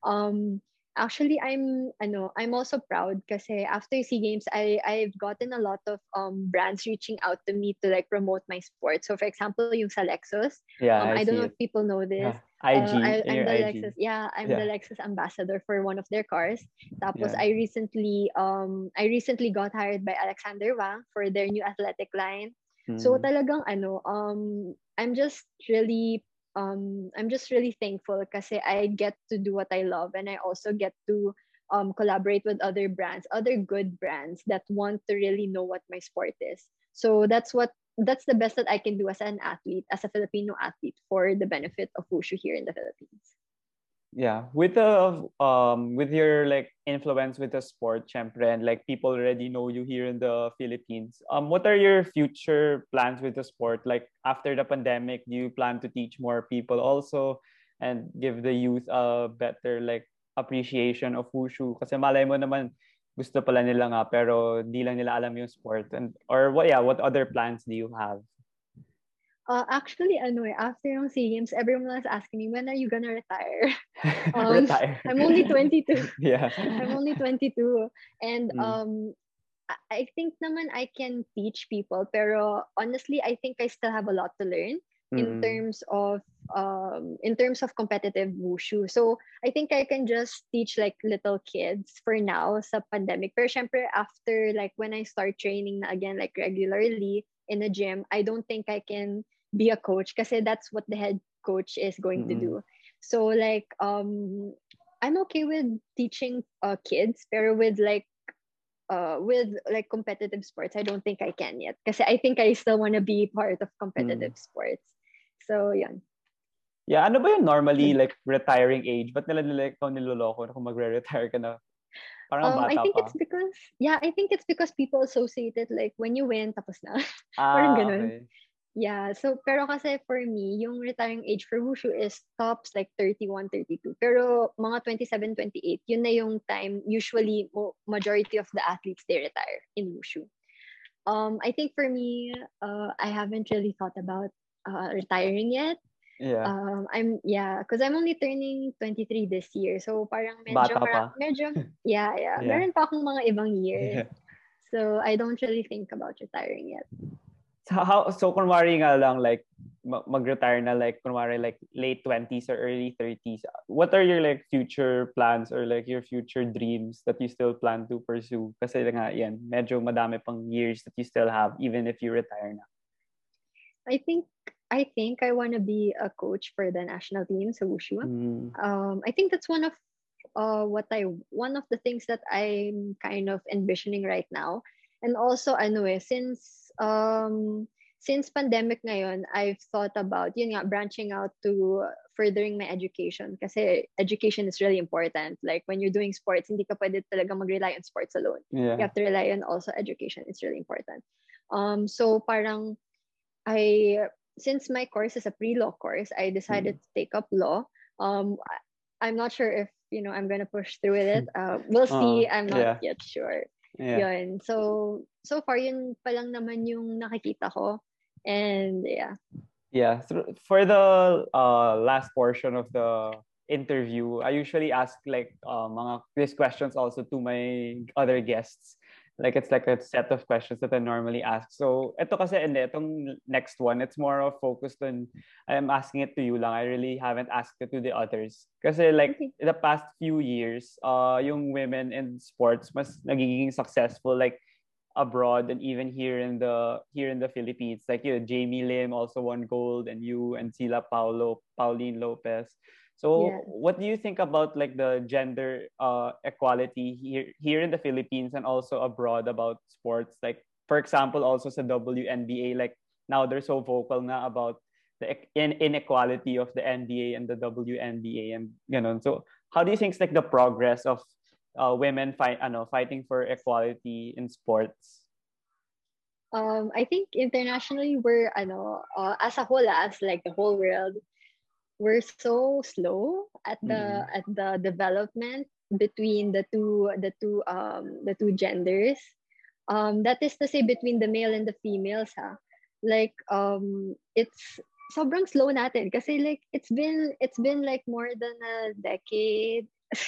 um actually I'm ano I'm also proud kasi after SEA Games I I've gotten a lot of um brands reaching out to me to like promote my sport so for example yung sa Lexus Yeah, um, I, I, don't know it. if people know this Yeah. IG, uh, I, your the IG. Lexus. Yeah, I'm Yeah. the Lexus ambassador for one of their cars. Tapos Yeah. I recently um I recently got hired by Alexander Wang for their new athletic line. So Mm. talagang ano um I'm just really um I'm just really thankful kasi I get to do what I love and I also get to um collaborate with other brands, other good brands that want to really know what my sport is. So that's what that's the best that I can do as an athlete, as a Filipino athlete for the benefit of wushu here in the Philippines. Yeah with the um with your like influence with the sport syempre, and like people already know you here in the Philippines um what are your future plans with the sport? Like after the pandemic do you plan to teach more people also and give the youth a better like appreciation of wushu? Kasi malay mo naman gusto pala nila nga pero di lang nila alam yung sport. And or what yeah what other plans do you have Uh, actually, ano eh, after yung SEA Games, everyone was asking me, when are you gonna retire? Um, retire I'm only 22. yeah I'm only 22. And Mm. um, I- I think naman I can teach people, pero honestly, I think I still have a lot to learn in Mm. terms of um in terms of competitive wushu. So I think I can just teach like little kids for now sa pandemic. Pero syempre after like when I start training na again like regularly, in a gym, I don't think I can be a coach kasi that's what the head coach is going Mm-mm. to do. So like um I'm okay with teaching uh, kids, pero with like uh with like competitive sports, I don't think I can yet. Because I think I still want to be part of competitive sports. So yun. Yeah, ano ba yung normally like retiring age? Ba't nila nila ikaw niloloko na kung magre-retire ka na? Parang Um, bata I think pa. it's because yeah, I think it's because people associate it like when you win, tapos na. ah, parang ganun. okay. Yeah, so pero kasi for me, yung retiring age for wushu is tops like 31, 32. Pero mga 27, 28, yun na yung time usually mo- majority of the athletes they retire in wushu. Um, I think for me, uh, I haven't really thought about uh, retiring yet. Yeah. Um, I'm yeah, because I'm only turning 23 this year. So parang medyo Bata mara- pa. medyo yeah, yeah, Yeah. Meron pa akong mga ibang years. yeah. So I don't really think about retiring yet. So, how, so kunwari nga lang like ma- mag-retire na like kunwari like late 20s or early 30s. What are your like future plans or like your future dreams that you still plan to pursue? Kasi nga yan, medyo madami pang years that you still have even if you retire na. I think I think I want to be a coach for the national team, so wushu. Mm. Um, I think that's one of uh what I one of the things that I'm kind of envisioning right now. And also, ano eh, since um since pandemic ngayon, I've thought about yun nga, branching out to furthering my education. Kasi education is really important. Like when you're doing sports, hindi ka pwede talaga mag-rely on sports alone. you have to rely on also education. It's really important. Um, so parang I since my course is a pre-law course, I decided to take up law. Um, I'm not sure if you know I'm gonna push through with it. Uh, we'll see. Uh, I'm not yeah. yet sure. Yeah. Yun. So so far yun pa lang naman yung nakikita ko. And yeah. Yeah. So for the uh, last portion of the interview, I usually ask like uh, mga these questions also to my other guests. Like it's like a set of questions that I normally ask. So ito kasi hindi, itong next one, it's more of focused on, I'm asking it to you lang. I really haven't asked it to the others. Kasi like Okay. in the past few years, uh, yung women in sports mas nagiging successful. Like abroad and even here in the here in the Philippines. Like you, Jamie Lim also won gold, and you and Sila Paulo, Pauline Lopez. So, Yeah. what do you think about like the gender uh, equality here here in the Philippines and also abroad about sports? Like, for example, also sa WNBA, like now they're so vocal na about the in- inequality of the NBA and the WNBA and you know. So, how do you think is like the progress of uh, women fight, ano, fighting for equality in sports? Um, I think internationally we're ano uh, as a whole as like the whole world we're so slow at the at the development between the two the two um the two genders. Um that is to say between the male and the females ha. Like um it's sobrang slow natin kasi like it's been it's been like more than a decade.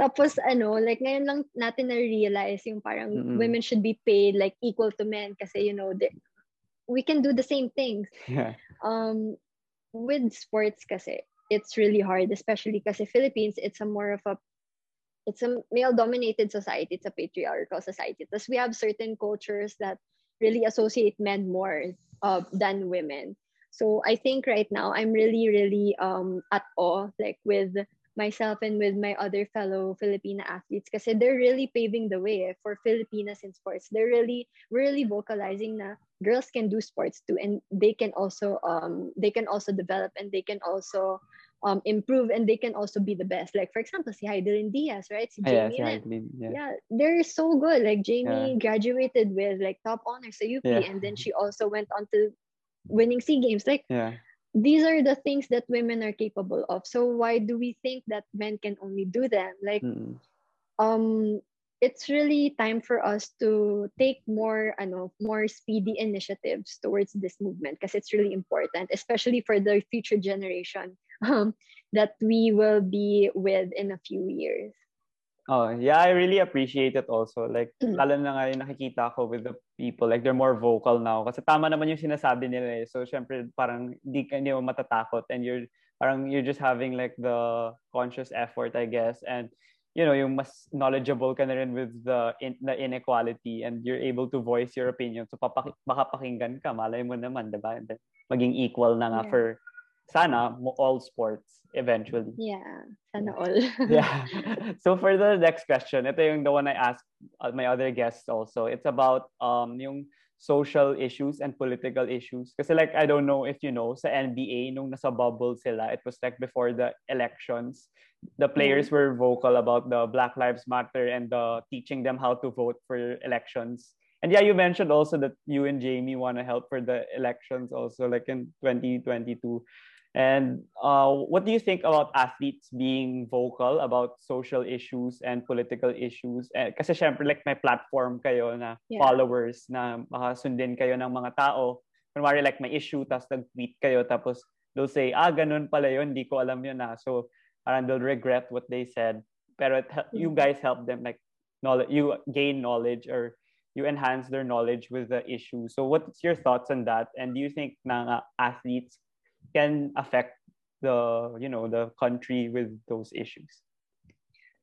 Tapos ano like ngayon lang natin na realize yung parang Mm-mm. women should be paid like equal to men kasi you know they, we can do the same things. Yeah. um with sports kasi it's really hard especially kasi Philippines it's a more of a it's a male dominated society it's a patriarchal society. Thus we have certain cultures that really associate men more uh, than women. So I think right now I'm really really um at awe like with myself and with my other fellow Filipina athletes because they're really paving the way for Filipinas in sports. They're really really vocalizing na girls can do sports too and they can also um they can also develop and they can also um improve and they can also be the best like for example si Heidelin Diaz right si Ah, yeah, si. Heidelin, yeah. yeah they're so good like Jamie graduated with like top honors sa UP Yeah. and then she also went on to winning SEA games like Yeah. these are the things that women are capable of so why do we think that men can only do them like Mm-mm. um it's really time for us to take more ano more speedy initiatives towards this movement because it's really important especially for the future generation um, that we will be with in a few years Oh, yeah, I really appreciate it also. Like, Mm. lalo na nga yung nakikita ko with the people, like, they're more vocal now. Kasi tama naman yung sinasabi nila eh. So, syempre, parang di ka hindi mo matatakot and you're, parang you're just having like the conscious effort, I guess. And you know, yung mas knowledgeable ka na rin with the, in, the inequality and you're able to voice your opinion. So, papaki, makapakinggan ka, malay mo naman, di ba? And then, maging equal na nga Yeah. for, sana, all sports eventually. Yeah, sana all. yeah. So for the next question, ito yung the one I asked uh, my other guests also. It's about um yung social issues and political issues. Kasi like I don't know if you know sa NBA nung nasa bubble sila, it was like before the elections, the players mm-hmm. were vocal about the Black Lives Matter and the teaching them how to vote for elections. And yeah, you mentioned also that you and Jamie want to help for the elections also like in 2022. And uh, what do you think about athletes being vocal about social issues and political issues? Eh, kasi syempre, like may platform kayo na Yeah. followers na makasundin kayo ng mga tao. Kunwari like may issue, tapos nag-tweet kayo, tapos they'll say, ah, ganun pala yun, hindi ko alam yun na. So parang they'll regret what they said. Pero it, you guys help them like knowledge, you gain knowledge or you enhance their knowledge with the issue. So what's your thoughts on that? And do you think na nga athletes can affect the you know the country with those issues?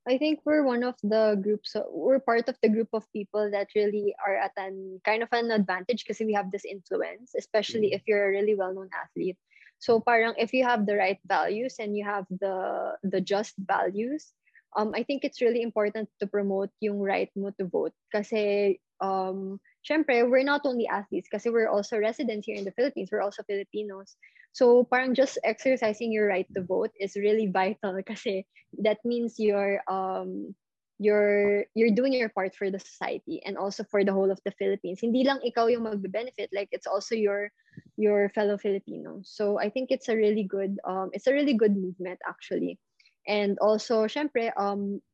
I think we're one of the groups, we're part of the group of people that really are at an kind of an advantage because we have this influence, especially if you're a really well-known athlete. So parang if you have the right values and you have the the just values, um, I think it's really important to promote yung right mo to vote. Kasi um, syempre, we're not only athletes kasi we're also residents here in the Philippines. We're also Filipinos. So parang just exercising your right to vote is really vital kasi that means you're um you're you're doing your part for the society and also for the whole of the Philippines. Hindi lang ikaw yung magbe-benefit, like it's also your your fellow Filipinos. So I think it's a really good um it's a really good movement actually. And also, syempre, um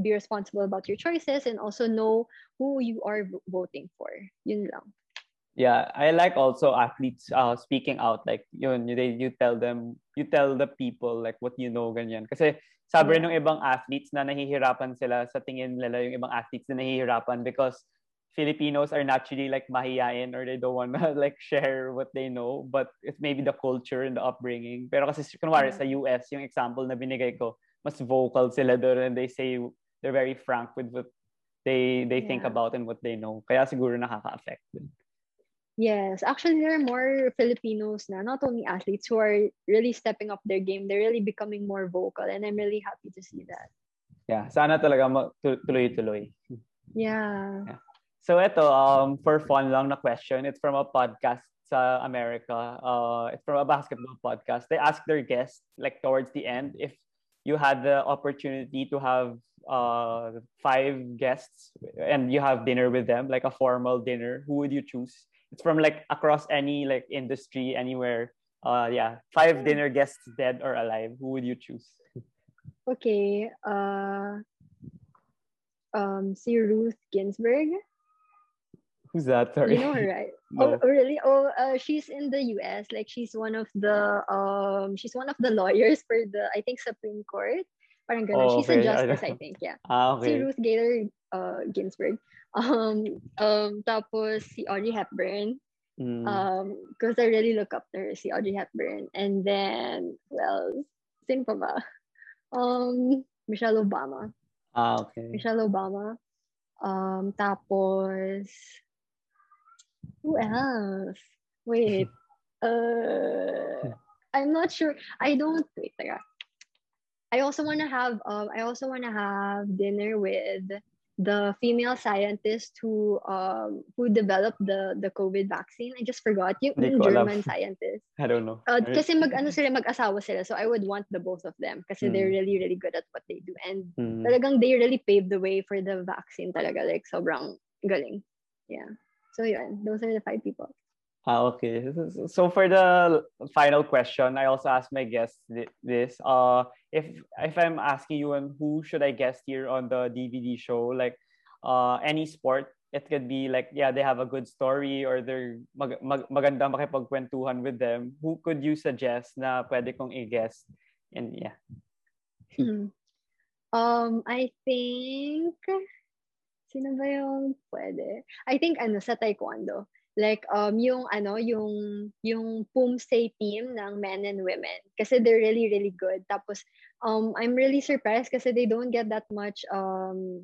be responsible about your choices and also know who you are voting for. Yun lang. Yeah, I like also athletes uh, speaking out like yun, you, they, you tell them, you tell the people like what you know ganyan. Kasi sabi Yeah. ng ibang athletes na nahihirapan sila sa tingin nila yung ibang athletes na nahihirapan because Filipinos are naturally like mahiyain or they don't want to like share what they know but it's maybe the culture and the upbringing. Pero kasi kunwari Yeah. sa US, yung example na binigay ko, mas vocal sila doon and they say they're very frank with what they they think about and what they know. Kaya siguro nakaka-affect din. Yes, actually, there are more Filipinos na, not only athletes, who are really stepping up their game. They're really becoming more vocal, and I'm really happy to see that. Yeah, sana talaga tuloy-tuloy. Yeah. So ito, um, for fun lang na question, it's from a podcast sa America. Uh, it's from a basketball podcast. They ask their guests, like towards the end, if you had the opportunity to have uh, five guests and you have dinner with them, like a formal dinner, who would you choose? It's from like across any like industry, anywhere. Uh, yeah, five dinner guests, dead or alive. Who would you choose? Okay. Uh, um, si Ruth Ginsburg. Who's that? Sorry. You know her, right? No. Oh, really? Oh, uh, she's in the U.S. Like she's one of the um, she's one of the lawyers for the I think Supreme Court. Parang ganun. Oh, she's okay. a I justice, don't- I, think. Yeah. Ah, Si. Ruth Gator uh, Ginsburg. Um, um, tapos si Audrey Hepburn. Mm. Um, because I really look up to her, si Audrey Hepburn. And then, well, sino pa ba? Um, Michelle Obama. ah, okay. Michelle Obama. Um, tapos, who else? Wait. Uh, I'm not sure. I don't, wait, teka. I also want to have, um, I also want to have dinner with the female scientist who um who developed the the COVID vaccine. I just forgot yung, yung ko alam. German scientist. I don't know. Uh, kasi mag ano sila mag-asawa sila. So I would want the both of them kasi they're Mm. really really good at what they do and Mm. talagang they really paved the way for the vaccine talaga like sobrang galing. Yeah. So yun, those are the five people. Ah, okay. So- for the final question, I also asked my guests thi- this. Uh, if if I'm asking you on who should I guest here on the DVD show, like uh, any sport, it could be like yeah, they have a good story or they're mag, mag, maganda makipagkwentuhan with them. Who could you suggest na pwede kong i-guest? And yeah. um, I think, sino ba yung pwede? I think ano, sa taekwondo. Like um yung ano yung yung Pumse team ng men and women. Kasi they're really really good. Tapos um I'm really surprised kasi they don't get that much um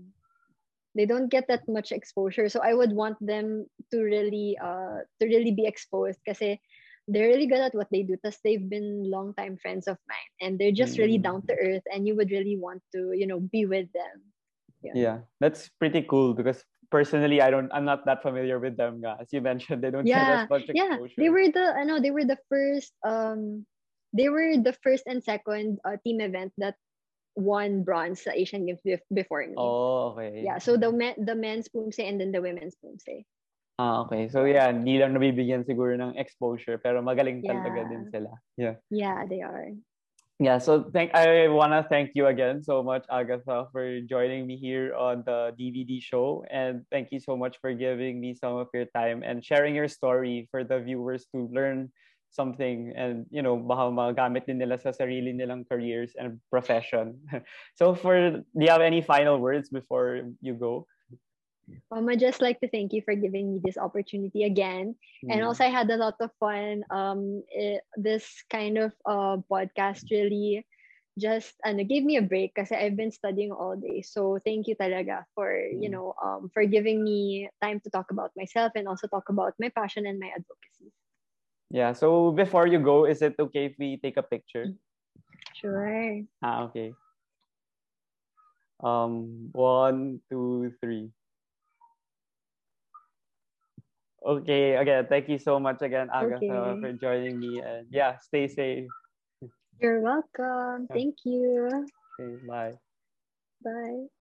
they don't get that much exposure. So I would want them to really uh to really be exposed kasi they're really good at what they do. Because they've been long time friends of mine. And they're just really Mm. down to earth and you would really want to you know be with them. Yeah. Yeah, that's pretty cool because personally, I don't, I'm not that familiar with them. nga. As you mentioned, they don't Yeah, get as much yeah exposure. they were the I know they were the first um they were the first and second uh, team event that won bronze sa Asian Games bef- before me. Oh, okay. Yeah, so the men the men's pumse and then the women's pumse. Ah, okay. So yeah, hindi lang nabibigyan siguro ng exposure, pero magaling talaga Yeah. din sila. Yeah. Yeah, they are. Yeah, so thank I wanna thank you again so much, Agatha, for joining me here on the DVD show, and thank you so much for giving me some of your time and sharing your story for the viewers to learn something and you know baka magamit din nila sa sarili nilang careers and profession. so for do you have any final words before you go? Um, I just like to thank you for giving me this opportunity again. And Mm. also I had a lot of fun. Um, it, this kind of uh, podcast really just ano, gave me a break because I've been studying all day. So thank you talaga for, you Mm. know, um, for giving me time to talk about myself and also talk about my passion and my advocacy. Yeah, so before you go, is it okay if we take a picture? Sure. Ah, okay. Um, one, two, three. Okay, again, thank you so much again, Agatha, Okay. for joining me. And yeah, stay safe. You're welcome. Thank you. Okay, bye. Bye.